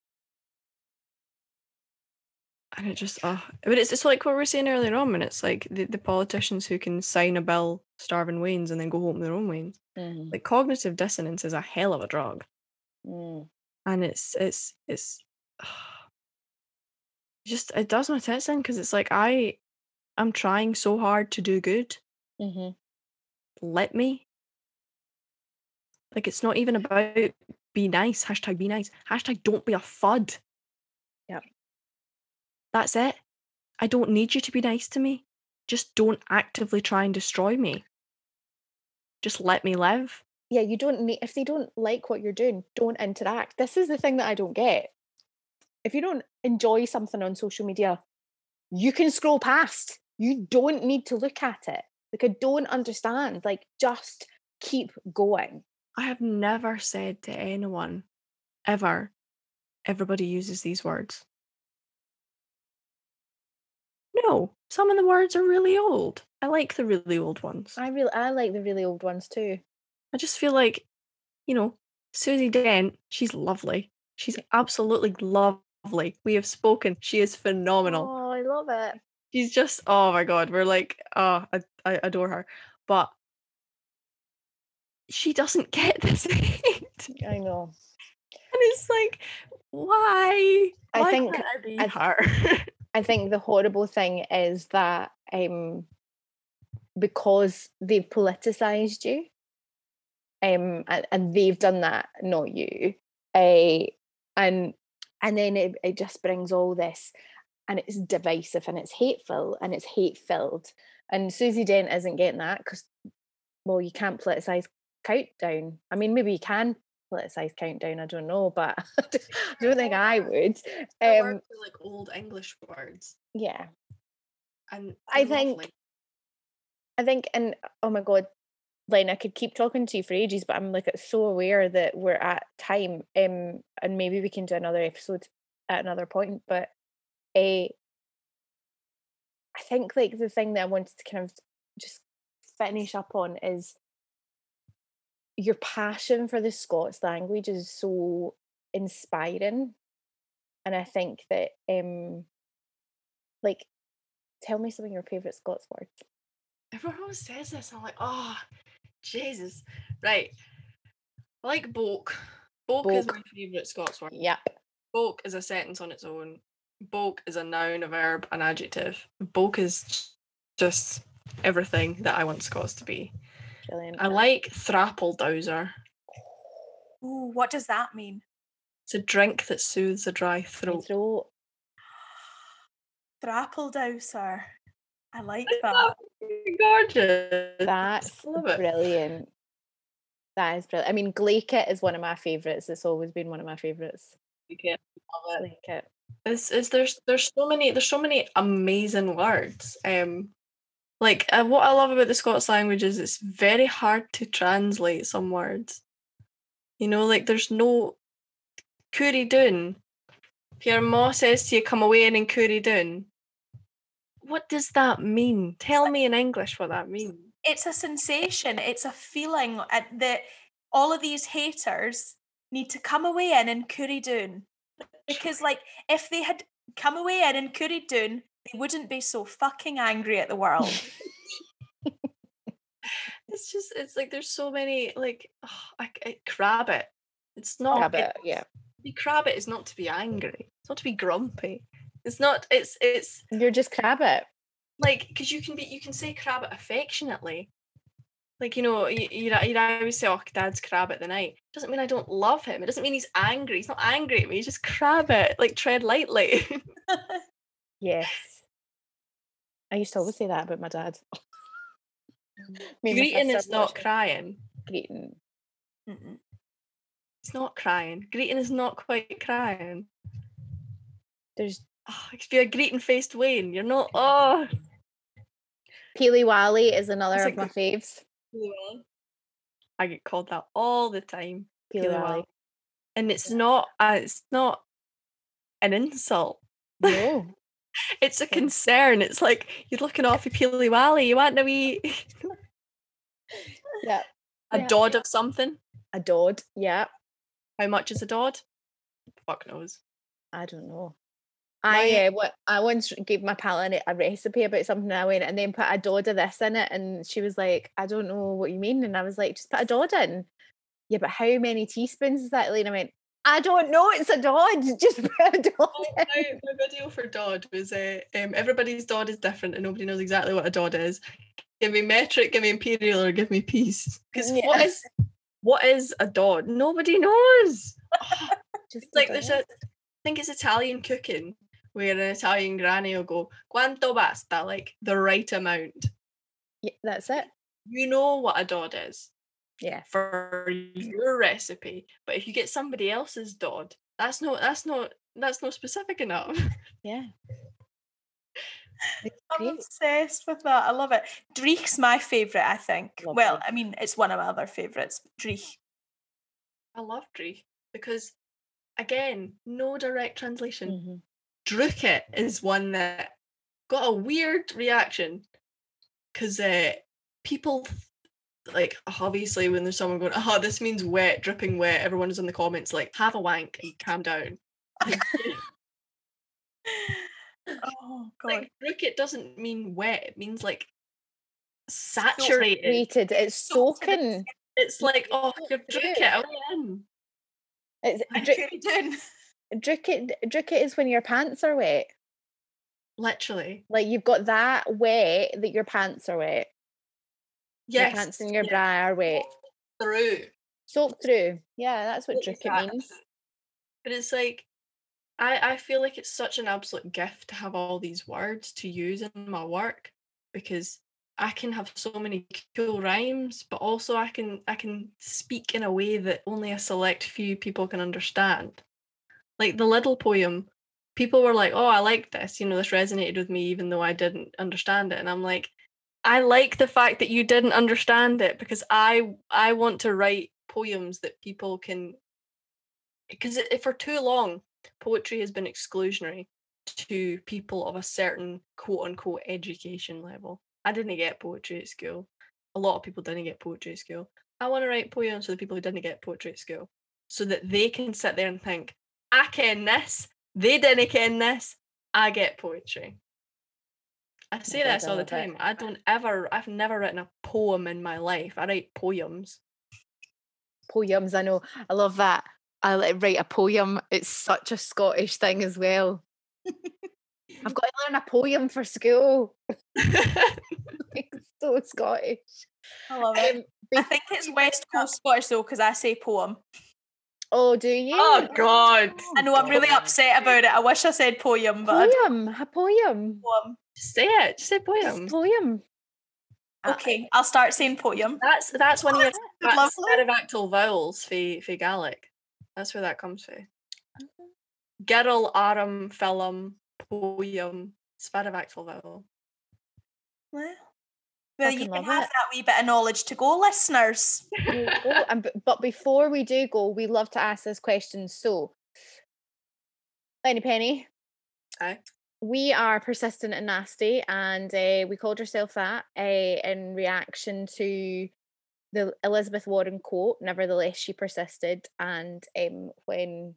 And it just, oh, but it's it's like what we were saying earlier on, and it's like the, the politicians who can sign a bill starving weans and then go home their own weans. Mhm, Like cognitive dissonance is a hell of a drug, mm. and it's it's it's just it does my tits in because it's like I, I'm trying so hard to do good. Mhm. let me. Like it's not even about be nice. Hashtag be nice. Hashtag don't be a fud. Yeah. That's it. I don't need you to be nice to me. Just don't actively try and destroy me. Just let me live. Yeah, you don't need if they don't like what you're doing, don't interact. This is the thing that I don't get. If you don't enjoy something on social media, you can scroll past. You don't need to look at it. Like I don't understand. Like just keep going. I have never said to anyone ever, everybody uses these words. No, some of the words are really old. I like the really old ones. I really I like the really old ones too. I just feel like, you know, Susie Dent, she's lovely. She's absolutely lovely. We have spoken. She is phenomenal. Oh, I love it. She's just, oh my God. We're like, oh, I, I adore her. But she doesn't get this hate. I know. And it's like, why? I Why think- I be I- her. I think the horrible thing is that um because they've politicized you um and, and they've done that not you uh, and and then it, it just brings all this and it's divisive and it's hateful and it's hate filled and Susie Dent isn't getting that because well you can't politicize countdown I mean maybe you can politicize countdown I don't know but I don't think I would um like old English words. yeah And I think-. I think, and oh my god, Len, I could keep talking to you for ages, but I'm like so aware that we're at time, um, and maybe we can do another episode at another point. But uh, I think like the thing that I wanted to kind of just finish up on is your passion for the Scots language is so inspiring, and I think that um, like, tell me some of your favorite Scots words. Everyone always says this. I'm like, oh, Jesus. Right. I like boak. Boak is my favourite Scots word. Yep. Boak is a sentence on its own. Boak is a noun, a verb, an adjective. Boak is just everything that I want Scots to be. Brilliant. I like thrappledowser. Ooh, what does that mean? It's a drink that soothes a dry My throat. throat. Thrappledowser. I like that. Gorgeous. That's brilliant. That is brilliant. I mean, Glaikit is one of my favourites. It's always been one of my favourites. Okay, love it. Glaikit. It's, it's there's there's so many there's so many amazing words. Um, like uh, what I love about the Scots language is it's very hard to translate some words. You know, like there's no Coorie Doon. If your ma says to you, "Come away and in Coorie Doon," what does that mean? Tell me in English what that means. It's a sensation. It's a feeling uh, that all of these haters need to come away in and coorie doon. Because, like, if they had come away in and cooried doon, they wouldn't be so fucking angry at the world. It's just it's like there's so many like oh, I, I, crabbit. It's not Crab it- it, yeah. to be crabbit is not to be angry. It's not to be grumpy. It's not. It's it's You're just crabbit. like because you can be you can say crabbit affectionately. Like you know you you you always say oh dad's crabbit the night. Doesn't mean I don't love him. It doesn't mean he's angry. He's not angry at me. He's just crabbit. Like tread lightly. Yes. I used to always say that about my dad. Mm. My Greeting is not crying. Greeting. Mm-mm. It's not crying. Greeting is not quite crying. There's Oh, it could be a greeting faced wean. You're not. Oh, Peely Wally is another of my faves. I get called that all the time. Peely Peely Wally. Wally. And it's not. Uh, it's not an insult. No. It's a concern. It's like you're looking off your Peely Wally. You want to be yeah. a Yeah. dod of something. A Dodd. Yeah. How much is a dod? Fuck knows. I don't know. My- I uh, what I once gave my pal a, a recipe about something I went and then put a Dodd of this in it and she was like, I don't know what you mean. And I was like, just put a Dodd in. Yeah, but how many teaspoons is that, Elaine? I went, I don't know, it's a Dodd. Just put a Dodd my, in. my video for Dodd was uh, um, everybody's Dodd is different and nobody knows exactly what a Dodd is. Give me metric, give me imperial, or give me peace Because what Yeah. is what is a Dodd? Nobody knows. Just It's like there's a, I think it's Italian cooking where an Italian granny will go quanto basta, like the right amount. Yeah, that's it. You know what a Dodd is Yeah. for your recipe, but if you get somebody else's Dodd, that's not that's not that's not specific enough. Yeah. I'm obsessed with that. I love it. Dreich's my favourite, I think. Love well. I mean, it's one of my other favourites. Dreech. I love Dree because again, no direct translation. Mhm. Drookit is one that got a weird reaction because uh, people like obviously when there's someone going, oh, this means wet, dripping wet. Everyone is in the comments like, have a wank and calm down. Like, Oh god. like Brooke, it doesn't mean wet. It means like saturated. Rated. It's soaking. It's like, oh, you're through. drink it away in. It's I'm drip, really doing. drip it. Drip it is when your pants are wet. Literally. Like you've got that wet that your pants are wet. Yes. Your pants and your bra are wet. through. Soaked through. Yeah, that's what drip it means. But it's like I I feel like it's such an absolute gift to have all these words to use in my work because I can have so many cool rhymes, but also I can I can speak in a way that only a select few people can understand. Like the little poem, people were like, "Oh, I like this. You know, this resonated with me even though I didn't understand it." And I'm like, I like the fact that you didn't understand it because I I want to write poems that people can because for too long poetry has been exclusionary to people of a certain quote unquote education level. I didn't get poetry at school. A lot of people didn't get poetry at school. I want to write poems for the people who didn't get poetry at school so that they can sit there and think, I ken this, they didn't ken this, I get poetry. I say God, this all the love it. time. I don't ever, I've never written a poem in my life. I write poems. Poems, I know. I love that. I like write a poem. It's such a Scottish thing as well. I've got to learn a poem for school. It's so Scottish. I love it. Um, I think it's West Coast Scottish though, because I say poem. Oh, do you? oh God. I know I'm really upset about it. I wish I said poem, but I don't Poem, a poem. poem. Just say it. Just say Just poem. poem. Uh, Okay, I'll start saying poem. That's that's one of your that's pterodactyl vowels for for Gaelic. That's where that comes from. Girl, arum, film, poem, pterodactyl vowel. Well, well, you can have it. that wee bit of knowledge to go, listeners. There go. And b- but before we do go, we love to ask this question. So, Lenny Pennie, Aye. we are persistent and nasty, and uh, we called ourselves that uh, in reaction to the Elizabeth Warren quote. Nevertheless, she persisted, and um, when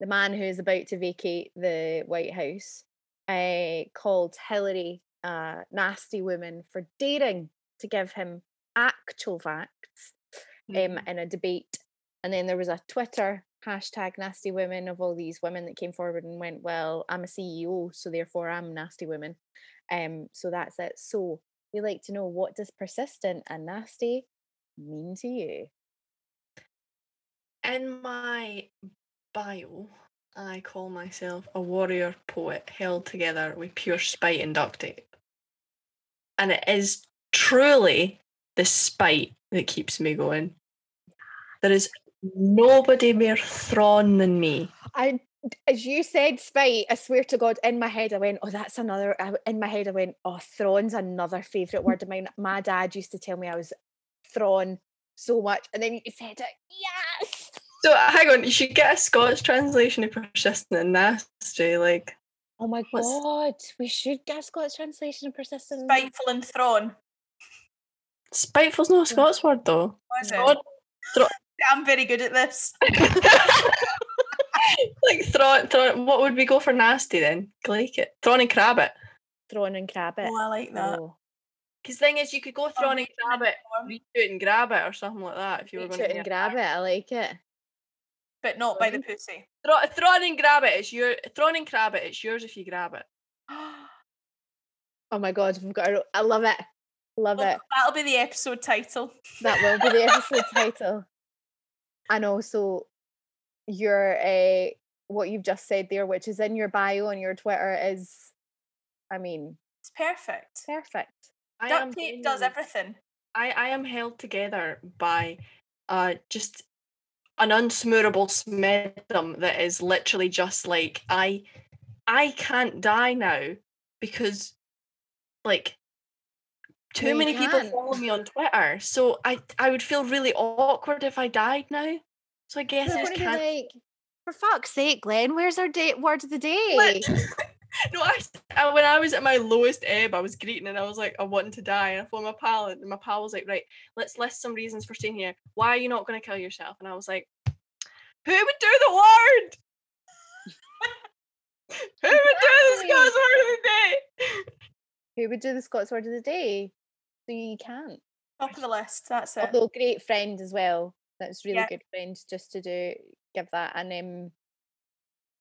the man who is about to vacate the White House uh, called Hillary a nasty woman for daring to give him actual facts um, Mhm. in a debate. And then there was a Twitter hashtag nasty women of all these women that came forward and went, Well, I'm a CEO, so therefore I'm nasty women. Um, so that's it. So we like to know what does persistent and nasty mean to you? In my bio, I call myself a warrior poet held together with pure spite and duct tape. And it is truly the spite that keeps me going. There is nobody more thrawn than me. I as you said spite, I swear to God, in my head I went, Oh, that's another in my head I went, Oh, thrawn's another favourite word of mine. My dad used to tell me I was thrawn so much. And then you said it, yes. So hang on, you should get a Scots translation of persistent and nasty. Like Oh my What's- god, we should get a Scots translation of persistent. Spiteful and thrawn. spiteful's not a Scots word though. What is it? God, I'm very good at this. like thrawn, thrawn. What would we go for nasty then? Like it, thrawn and crabbit. Thrawn and crabbit. Oh, I like that. Oh, Because thing is, you could go oh, thrawn and reaching grab in it, reach out and grab it, or something like that. If you were reach going out and grab it. I like it. But not by the pussy. Throw, thrown and grab it. It's your thrown and grab it. It's yours if you grab it. Oh my god, we've got. A, I love it. Love Well, it. That'll be the episode title. That will be the episode title. And also, your uh, what you've just said there, which is in your bio on your Twitter, is, I mean, It's perfect. perfect. Duct tape does everything. I, I am held together by uh just an unsmoorable smeddum that is literally just like I I can't die now because like too No, many people can't. follow me on Twitter. So I I would feel really awkward if I died now. So I guess I It's just can't like, for fuck's sake, Glenn, where's our date word of the day? Lit- No, I, I when I was at my lowest ebb, I was greeting and I was like, I wanting to die. And I phoned my pal, and my pal was like, right, let's list some reasons for staying here. Why are you not going to kill yourself? And I was like, who would do the word? who would do the Scots word of the day? Who would do the Scots word of the day? So you can't. Top of the list. That's it. Although great friend as well. That's really Yeah. good friend just to do give that and um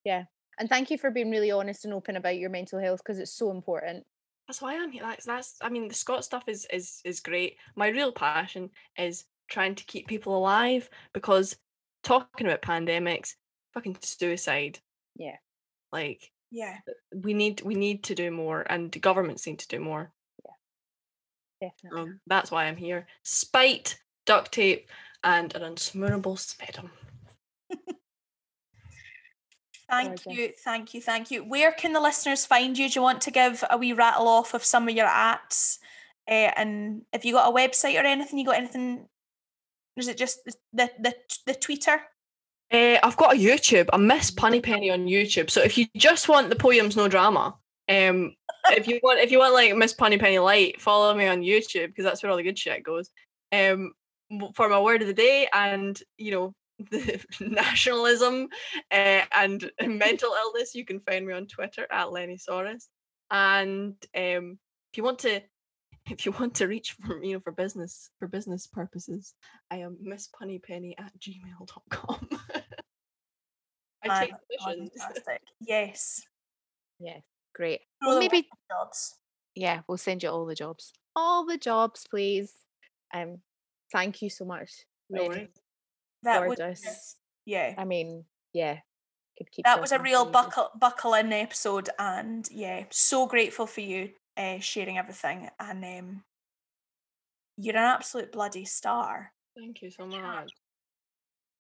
yeah. And thank you for being really honest and open about your mental health because it's so important. That's why I'm here. That's that's. I mean, the Scott stuff is is is great. My real passion is trying to keep people alive because talking about pandemics, fucking suicide. Yeah. Like yeah. we need we need to do more, and governments need to do more. Yeah. Definitely. Um, that's why I'm here. Spite, duct tape, and an unsmearable sputum. Thank Gorgeous. you, thank you, thank you. Where can the listeners find you? Do you want to give a wee rattle off of some of your ats? Uh, and if you got a website or anything, you got anything? Is it just the the the, the Twitter? Uh, I've got a YouTube. I miss Punny Pennie on YouTube. So if you just want the poems, no drama. Um, if you want, if you want like Miss Punny Pennie light, follow me on YouTube because that's where all the good shit goes. Um, for my word of the day, and you know the nationalism uh, and mental illness, you can find me on Twitter at Lenny Soros. And um, if you want to, if you want to reach for you know for business for business purposes, I am Miss Punny Pennie at gmail.com. I take Man. Fantastic. Yes. Yeah. Great. Throw Well maybe jobs. yeah, we'll send you all the jobs. All the jobs, please. Um thank you so much. No Lenny. worries. That was Gorgeous. just- yeah. I mean, yeah. Could keep That was a real buckle buckle in episode, and yeah, so grateful for you uh, sharing everything. And um, you're an absolute bloody star. Thank you so much.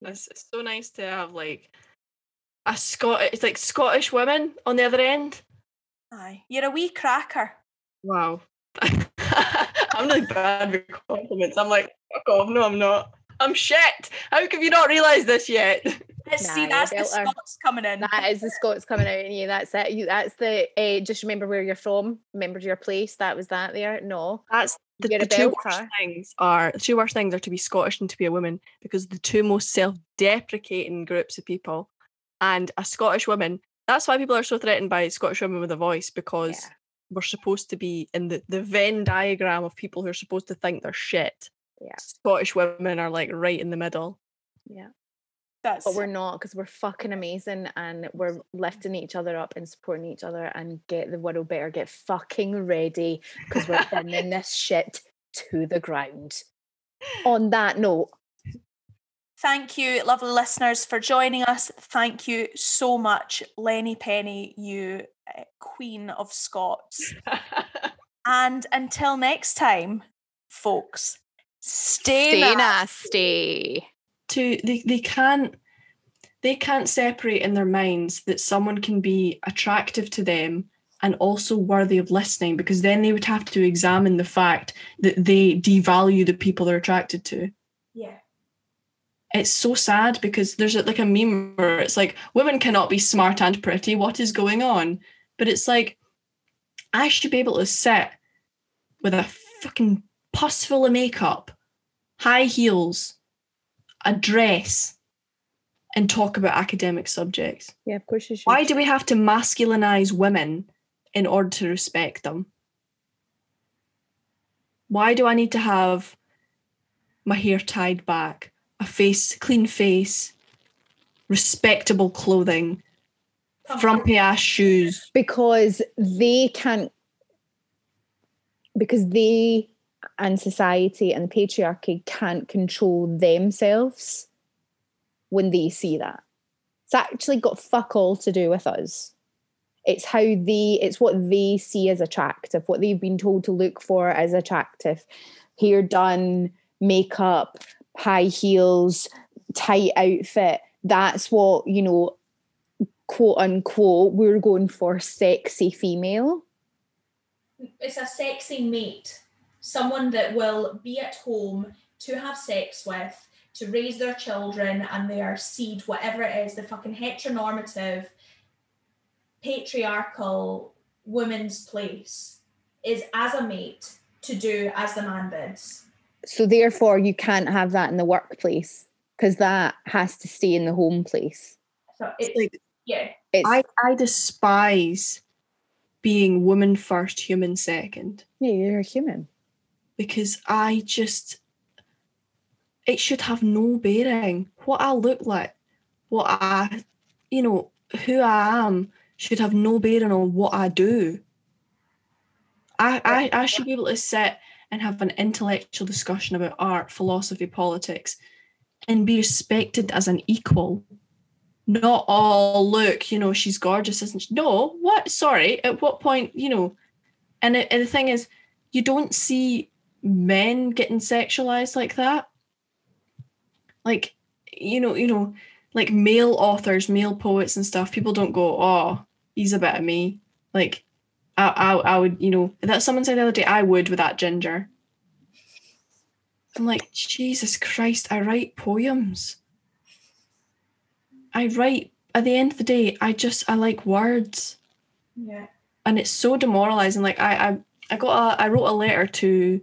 It's, it's so nice to have like a Scot. It's like Scottish women on the other end. Aye, you're a wee cracker. Wow. I'm really bad with compliments. I'm like, fuck off. No, I'm not. I'm shit. How have you not realised this yet? Let's Nah, see, that's the belter. Scots coming in. That is the Scots coming out in you. That's it. You that's the uh, just remember where you're from. Remember your place. That was that there. No. That's the, the two worst things are the two worst things are to be Scottish and to be a woman because the two most self-deprecating groups of people and a Scottish woman. That's why people are so threatened by Scottish women with a voice because Yeah. we're supposed to be in the, the Venn diagram of people who are supposed to think they're shit. Yeah. Scottish women are like right in the middle. Yeah. That's But we're not because we're fucking amazing and we're lifting each other up and supporting each other and get the world better. Get fucking ready because we're burning this shit to the ground. On that note, Thank you, lovely listeners, for joining us. Thank you so much, Lenny Pennie, you uh, queen of Scots. And until next time, folks, stay, stay nasty. nasty. to they, they can't they can't separate in their minds that someone can be attractive to them and also worthy of listening because then they would have to examine the fact that they devalue the people they're attracted to Yeah. it's so sad because there's like a meme where it's like women cannot be smart and pretty what is going on but it's like i should be able to sit with a fucking pus full of makeup high heels a dress and talk about academic subjects. Yeah, of course you should. why do we have to masculinize women in order to respect them? Why do i need to have my hair tied back a face clean face respectable clothing frumpy ass shoes? Because they can't because they and society and the patriarchy can't control themselves when they see that. It's actually got fuck all to do with us. It's how they it's what they see as attractive what they've been told to look for as attractive. Hair done makeup high heels tight outfit. That's what you know quote unquote we're going for sexy female. It's a sexy mate, someone that will be at home to have sex with, to raise their children and their seed, whatever it is, the fucking heteronormative patriarchal woman's place is as a mate to do as the man bids. So therefore, you can't have that in the workplace because that has to stay in the home place. So It's it's like yeah, It's I, I despise being woman first, human second. yeah, you're a human. Because I just it should have no bearing. What I look like, what I you know, who I am should have no bearing on what I do. I, I, I should be able to sit and have an intellectual discussion about art, philosophy, politics, and be respected as an equal. Not all look, you know, she's gorgeous, isn't she? No, what? Sorry, at what point, you know? And, it, and the thing is, you don't see men getting sexualized like that. Like, you know, you know, like male authors, male poets and stuff. People don't go, oh, he's a bit of me. Like, I, I, I would, you know, that someone said the other day, I would with that ginger. I'm like, Jesus Christ, I write poems. I write, at the end of the day, I just, I like words. yeah. And it's so demoralizing. Like, I, I, I got a, I wrote a letter to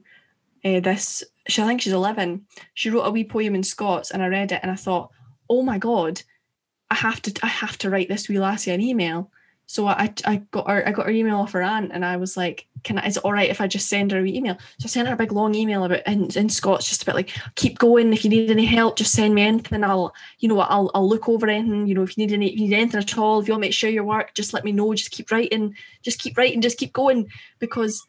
uh, this, she, I think she's 11. She wrote a wee poem in Scots and I read it and I thought, oh my God, I have to, I have to write this wee lassie an email. So I, I got her, I got her email off her aunt, and I was like, "Can I? Is it all right if I just send her a wee email?" So I sent her a big long email about in, in Scots, just about like, "Keep going. If you need any help, just send me anything. I'll, you know, I'll, I'll look over anything. You know, if you need any, if you need anything at all, if you want me to share your work, just let me know. Just keep writing. Just keep writing. Just keep going." Because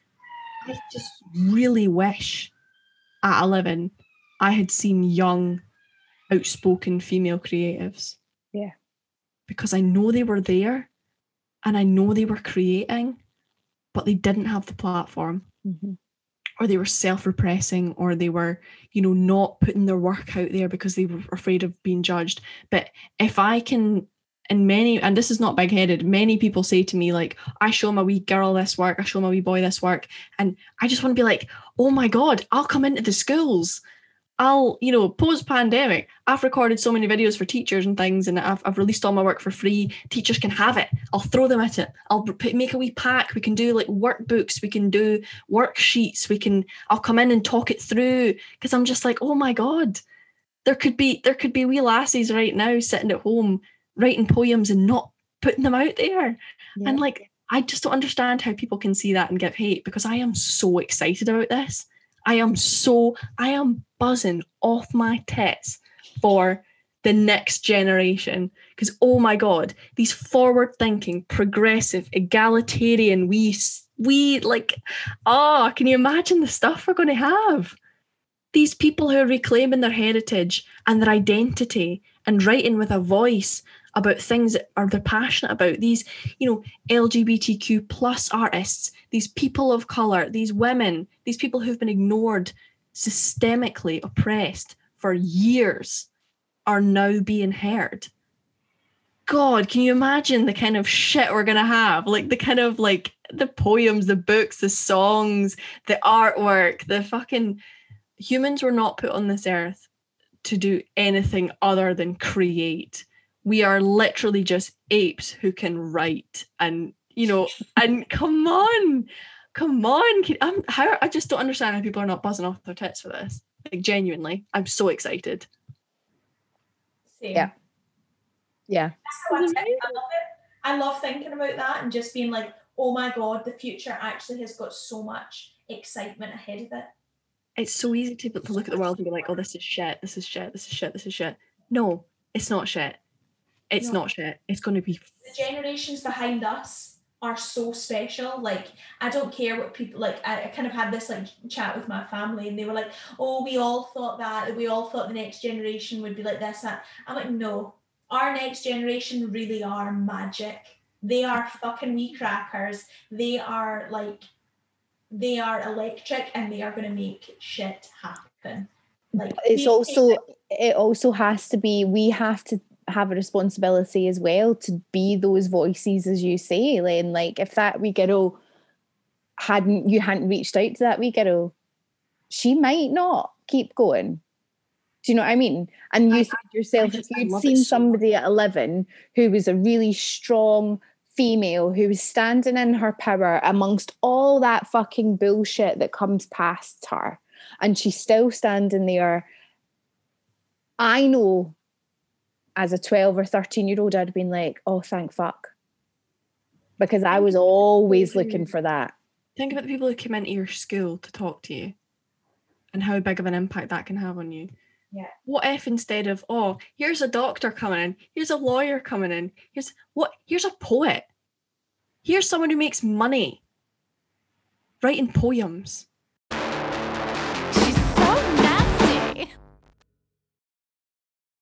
I just really wish at eleven I had seen young, outspoken female creatives. Yeah. Because I know they were there and I know they were creating, but they didn't have the platform, Mhm. or they were self repressing, or they were, you know, not putting their work out there because they were afraid of being judged. But if I can, and many, and this is not big headed, many people say to me, like, I show my wee girl this work, I show my wee boy this work, and I just want to be like, oh my God, I'll come into the schools. I'll, you know, post pandemic, I've recorded so many videos for teachers and things, and I've, I've released all my work for free. Teachers can have it. I'll throw them at it. I'll make a wee pack. We can do like workbooks. We can do worksheets. We can, I'll come in and talk it through because I'm just like, oh my God, there could be, there could be wee lassies right now sitting at home writing poems and not putting them out there. Yeah. And like, I just don't understand how people can see that and give hate because I am so excited about this. I am so, I am buzzing off my tits for the next generation. Because, oh my God, these forward thinking, progressive, egalitarian, we, we like, oh, can you imagine the stuff we're going to have? These people who are reclaiming their heritage and their identity and writing with a voice about things that are they're passionate about. These you know lgbtq plus artists these people of color these women these people who've been ignored systemically oppressed for years are now being heard. God can you imagine the kind of shit we're gonna have? Like the kind of like the poems the books the songs the artwork the fucking humans were not put on this earth to do anything other than create we are literally just apes who can write and you know and come on come on can, I'm, how i just don't understand how people are not buzzing off their tits for this like genuinely i'm so excited Same. Yeah. Yeah. I. I love it. I love thinking about that and just being like, oh my god, the future actually has got so much excitement ahead of it. it's so easy to, to look at the world and be like oh this is shit this is shit this is shit this is shit no it's not shit it's No. not shit it's going to be The generations behind us are so special. Like, I don't care what people like. I, I kind of had this like chat with my family, and they were like, "Oh, we all thought that. We all thought the next generation would be like this." That I'm like, no, our next generation really are magic. They are fucking wee crackers. They are like, they are electric, and they are gonna make shit happen. Like, it's we- also it also has to be we have to have a responsibility as well to be those voices as you say Len. Like if that wee girl hadn't you hadn't reached out to that wee girl she might not keep going. Do you know what I mean? And you I- said yourself, if just- I you'd seen so somebody at 11 who was a really strong female who was standing in her power amongst all that fucking bullshit that comes past her and she's still standing there i know as a 12 or 13 year old, I'd been like, oh, thank fuck. Because I was always looking for that. Think about the people who come into your school to talk to you and how big of an impact that can have on you. Yeah. What if instead of, oh, here's a doctor coming in, here's a lawyer coming in, here's what here's a poet. Here's someone who makes money writing poems. She's so nasty.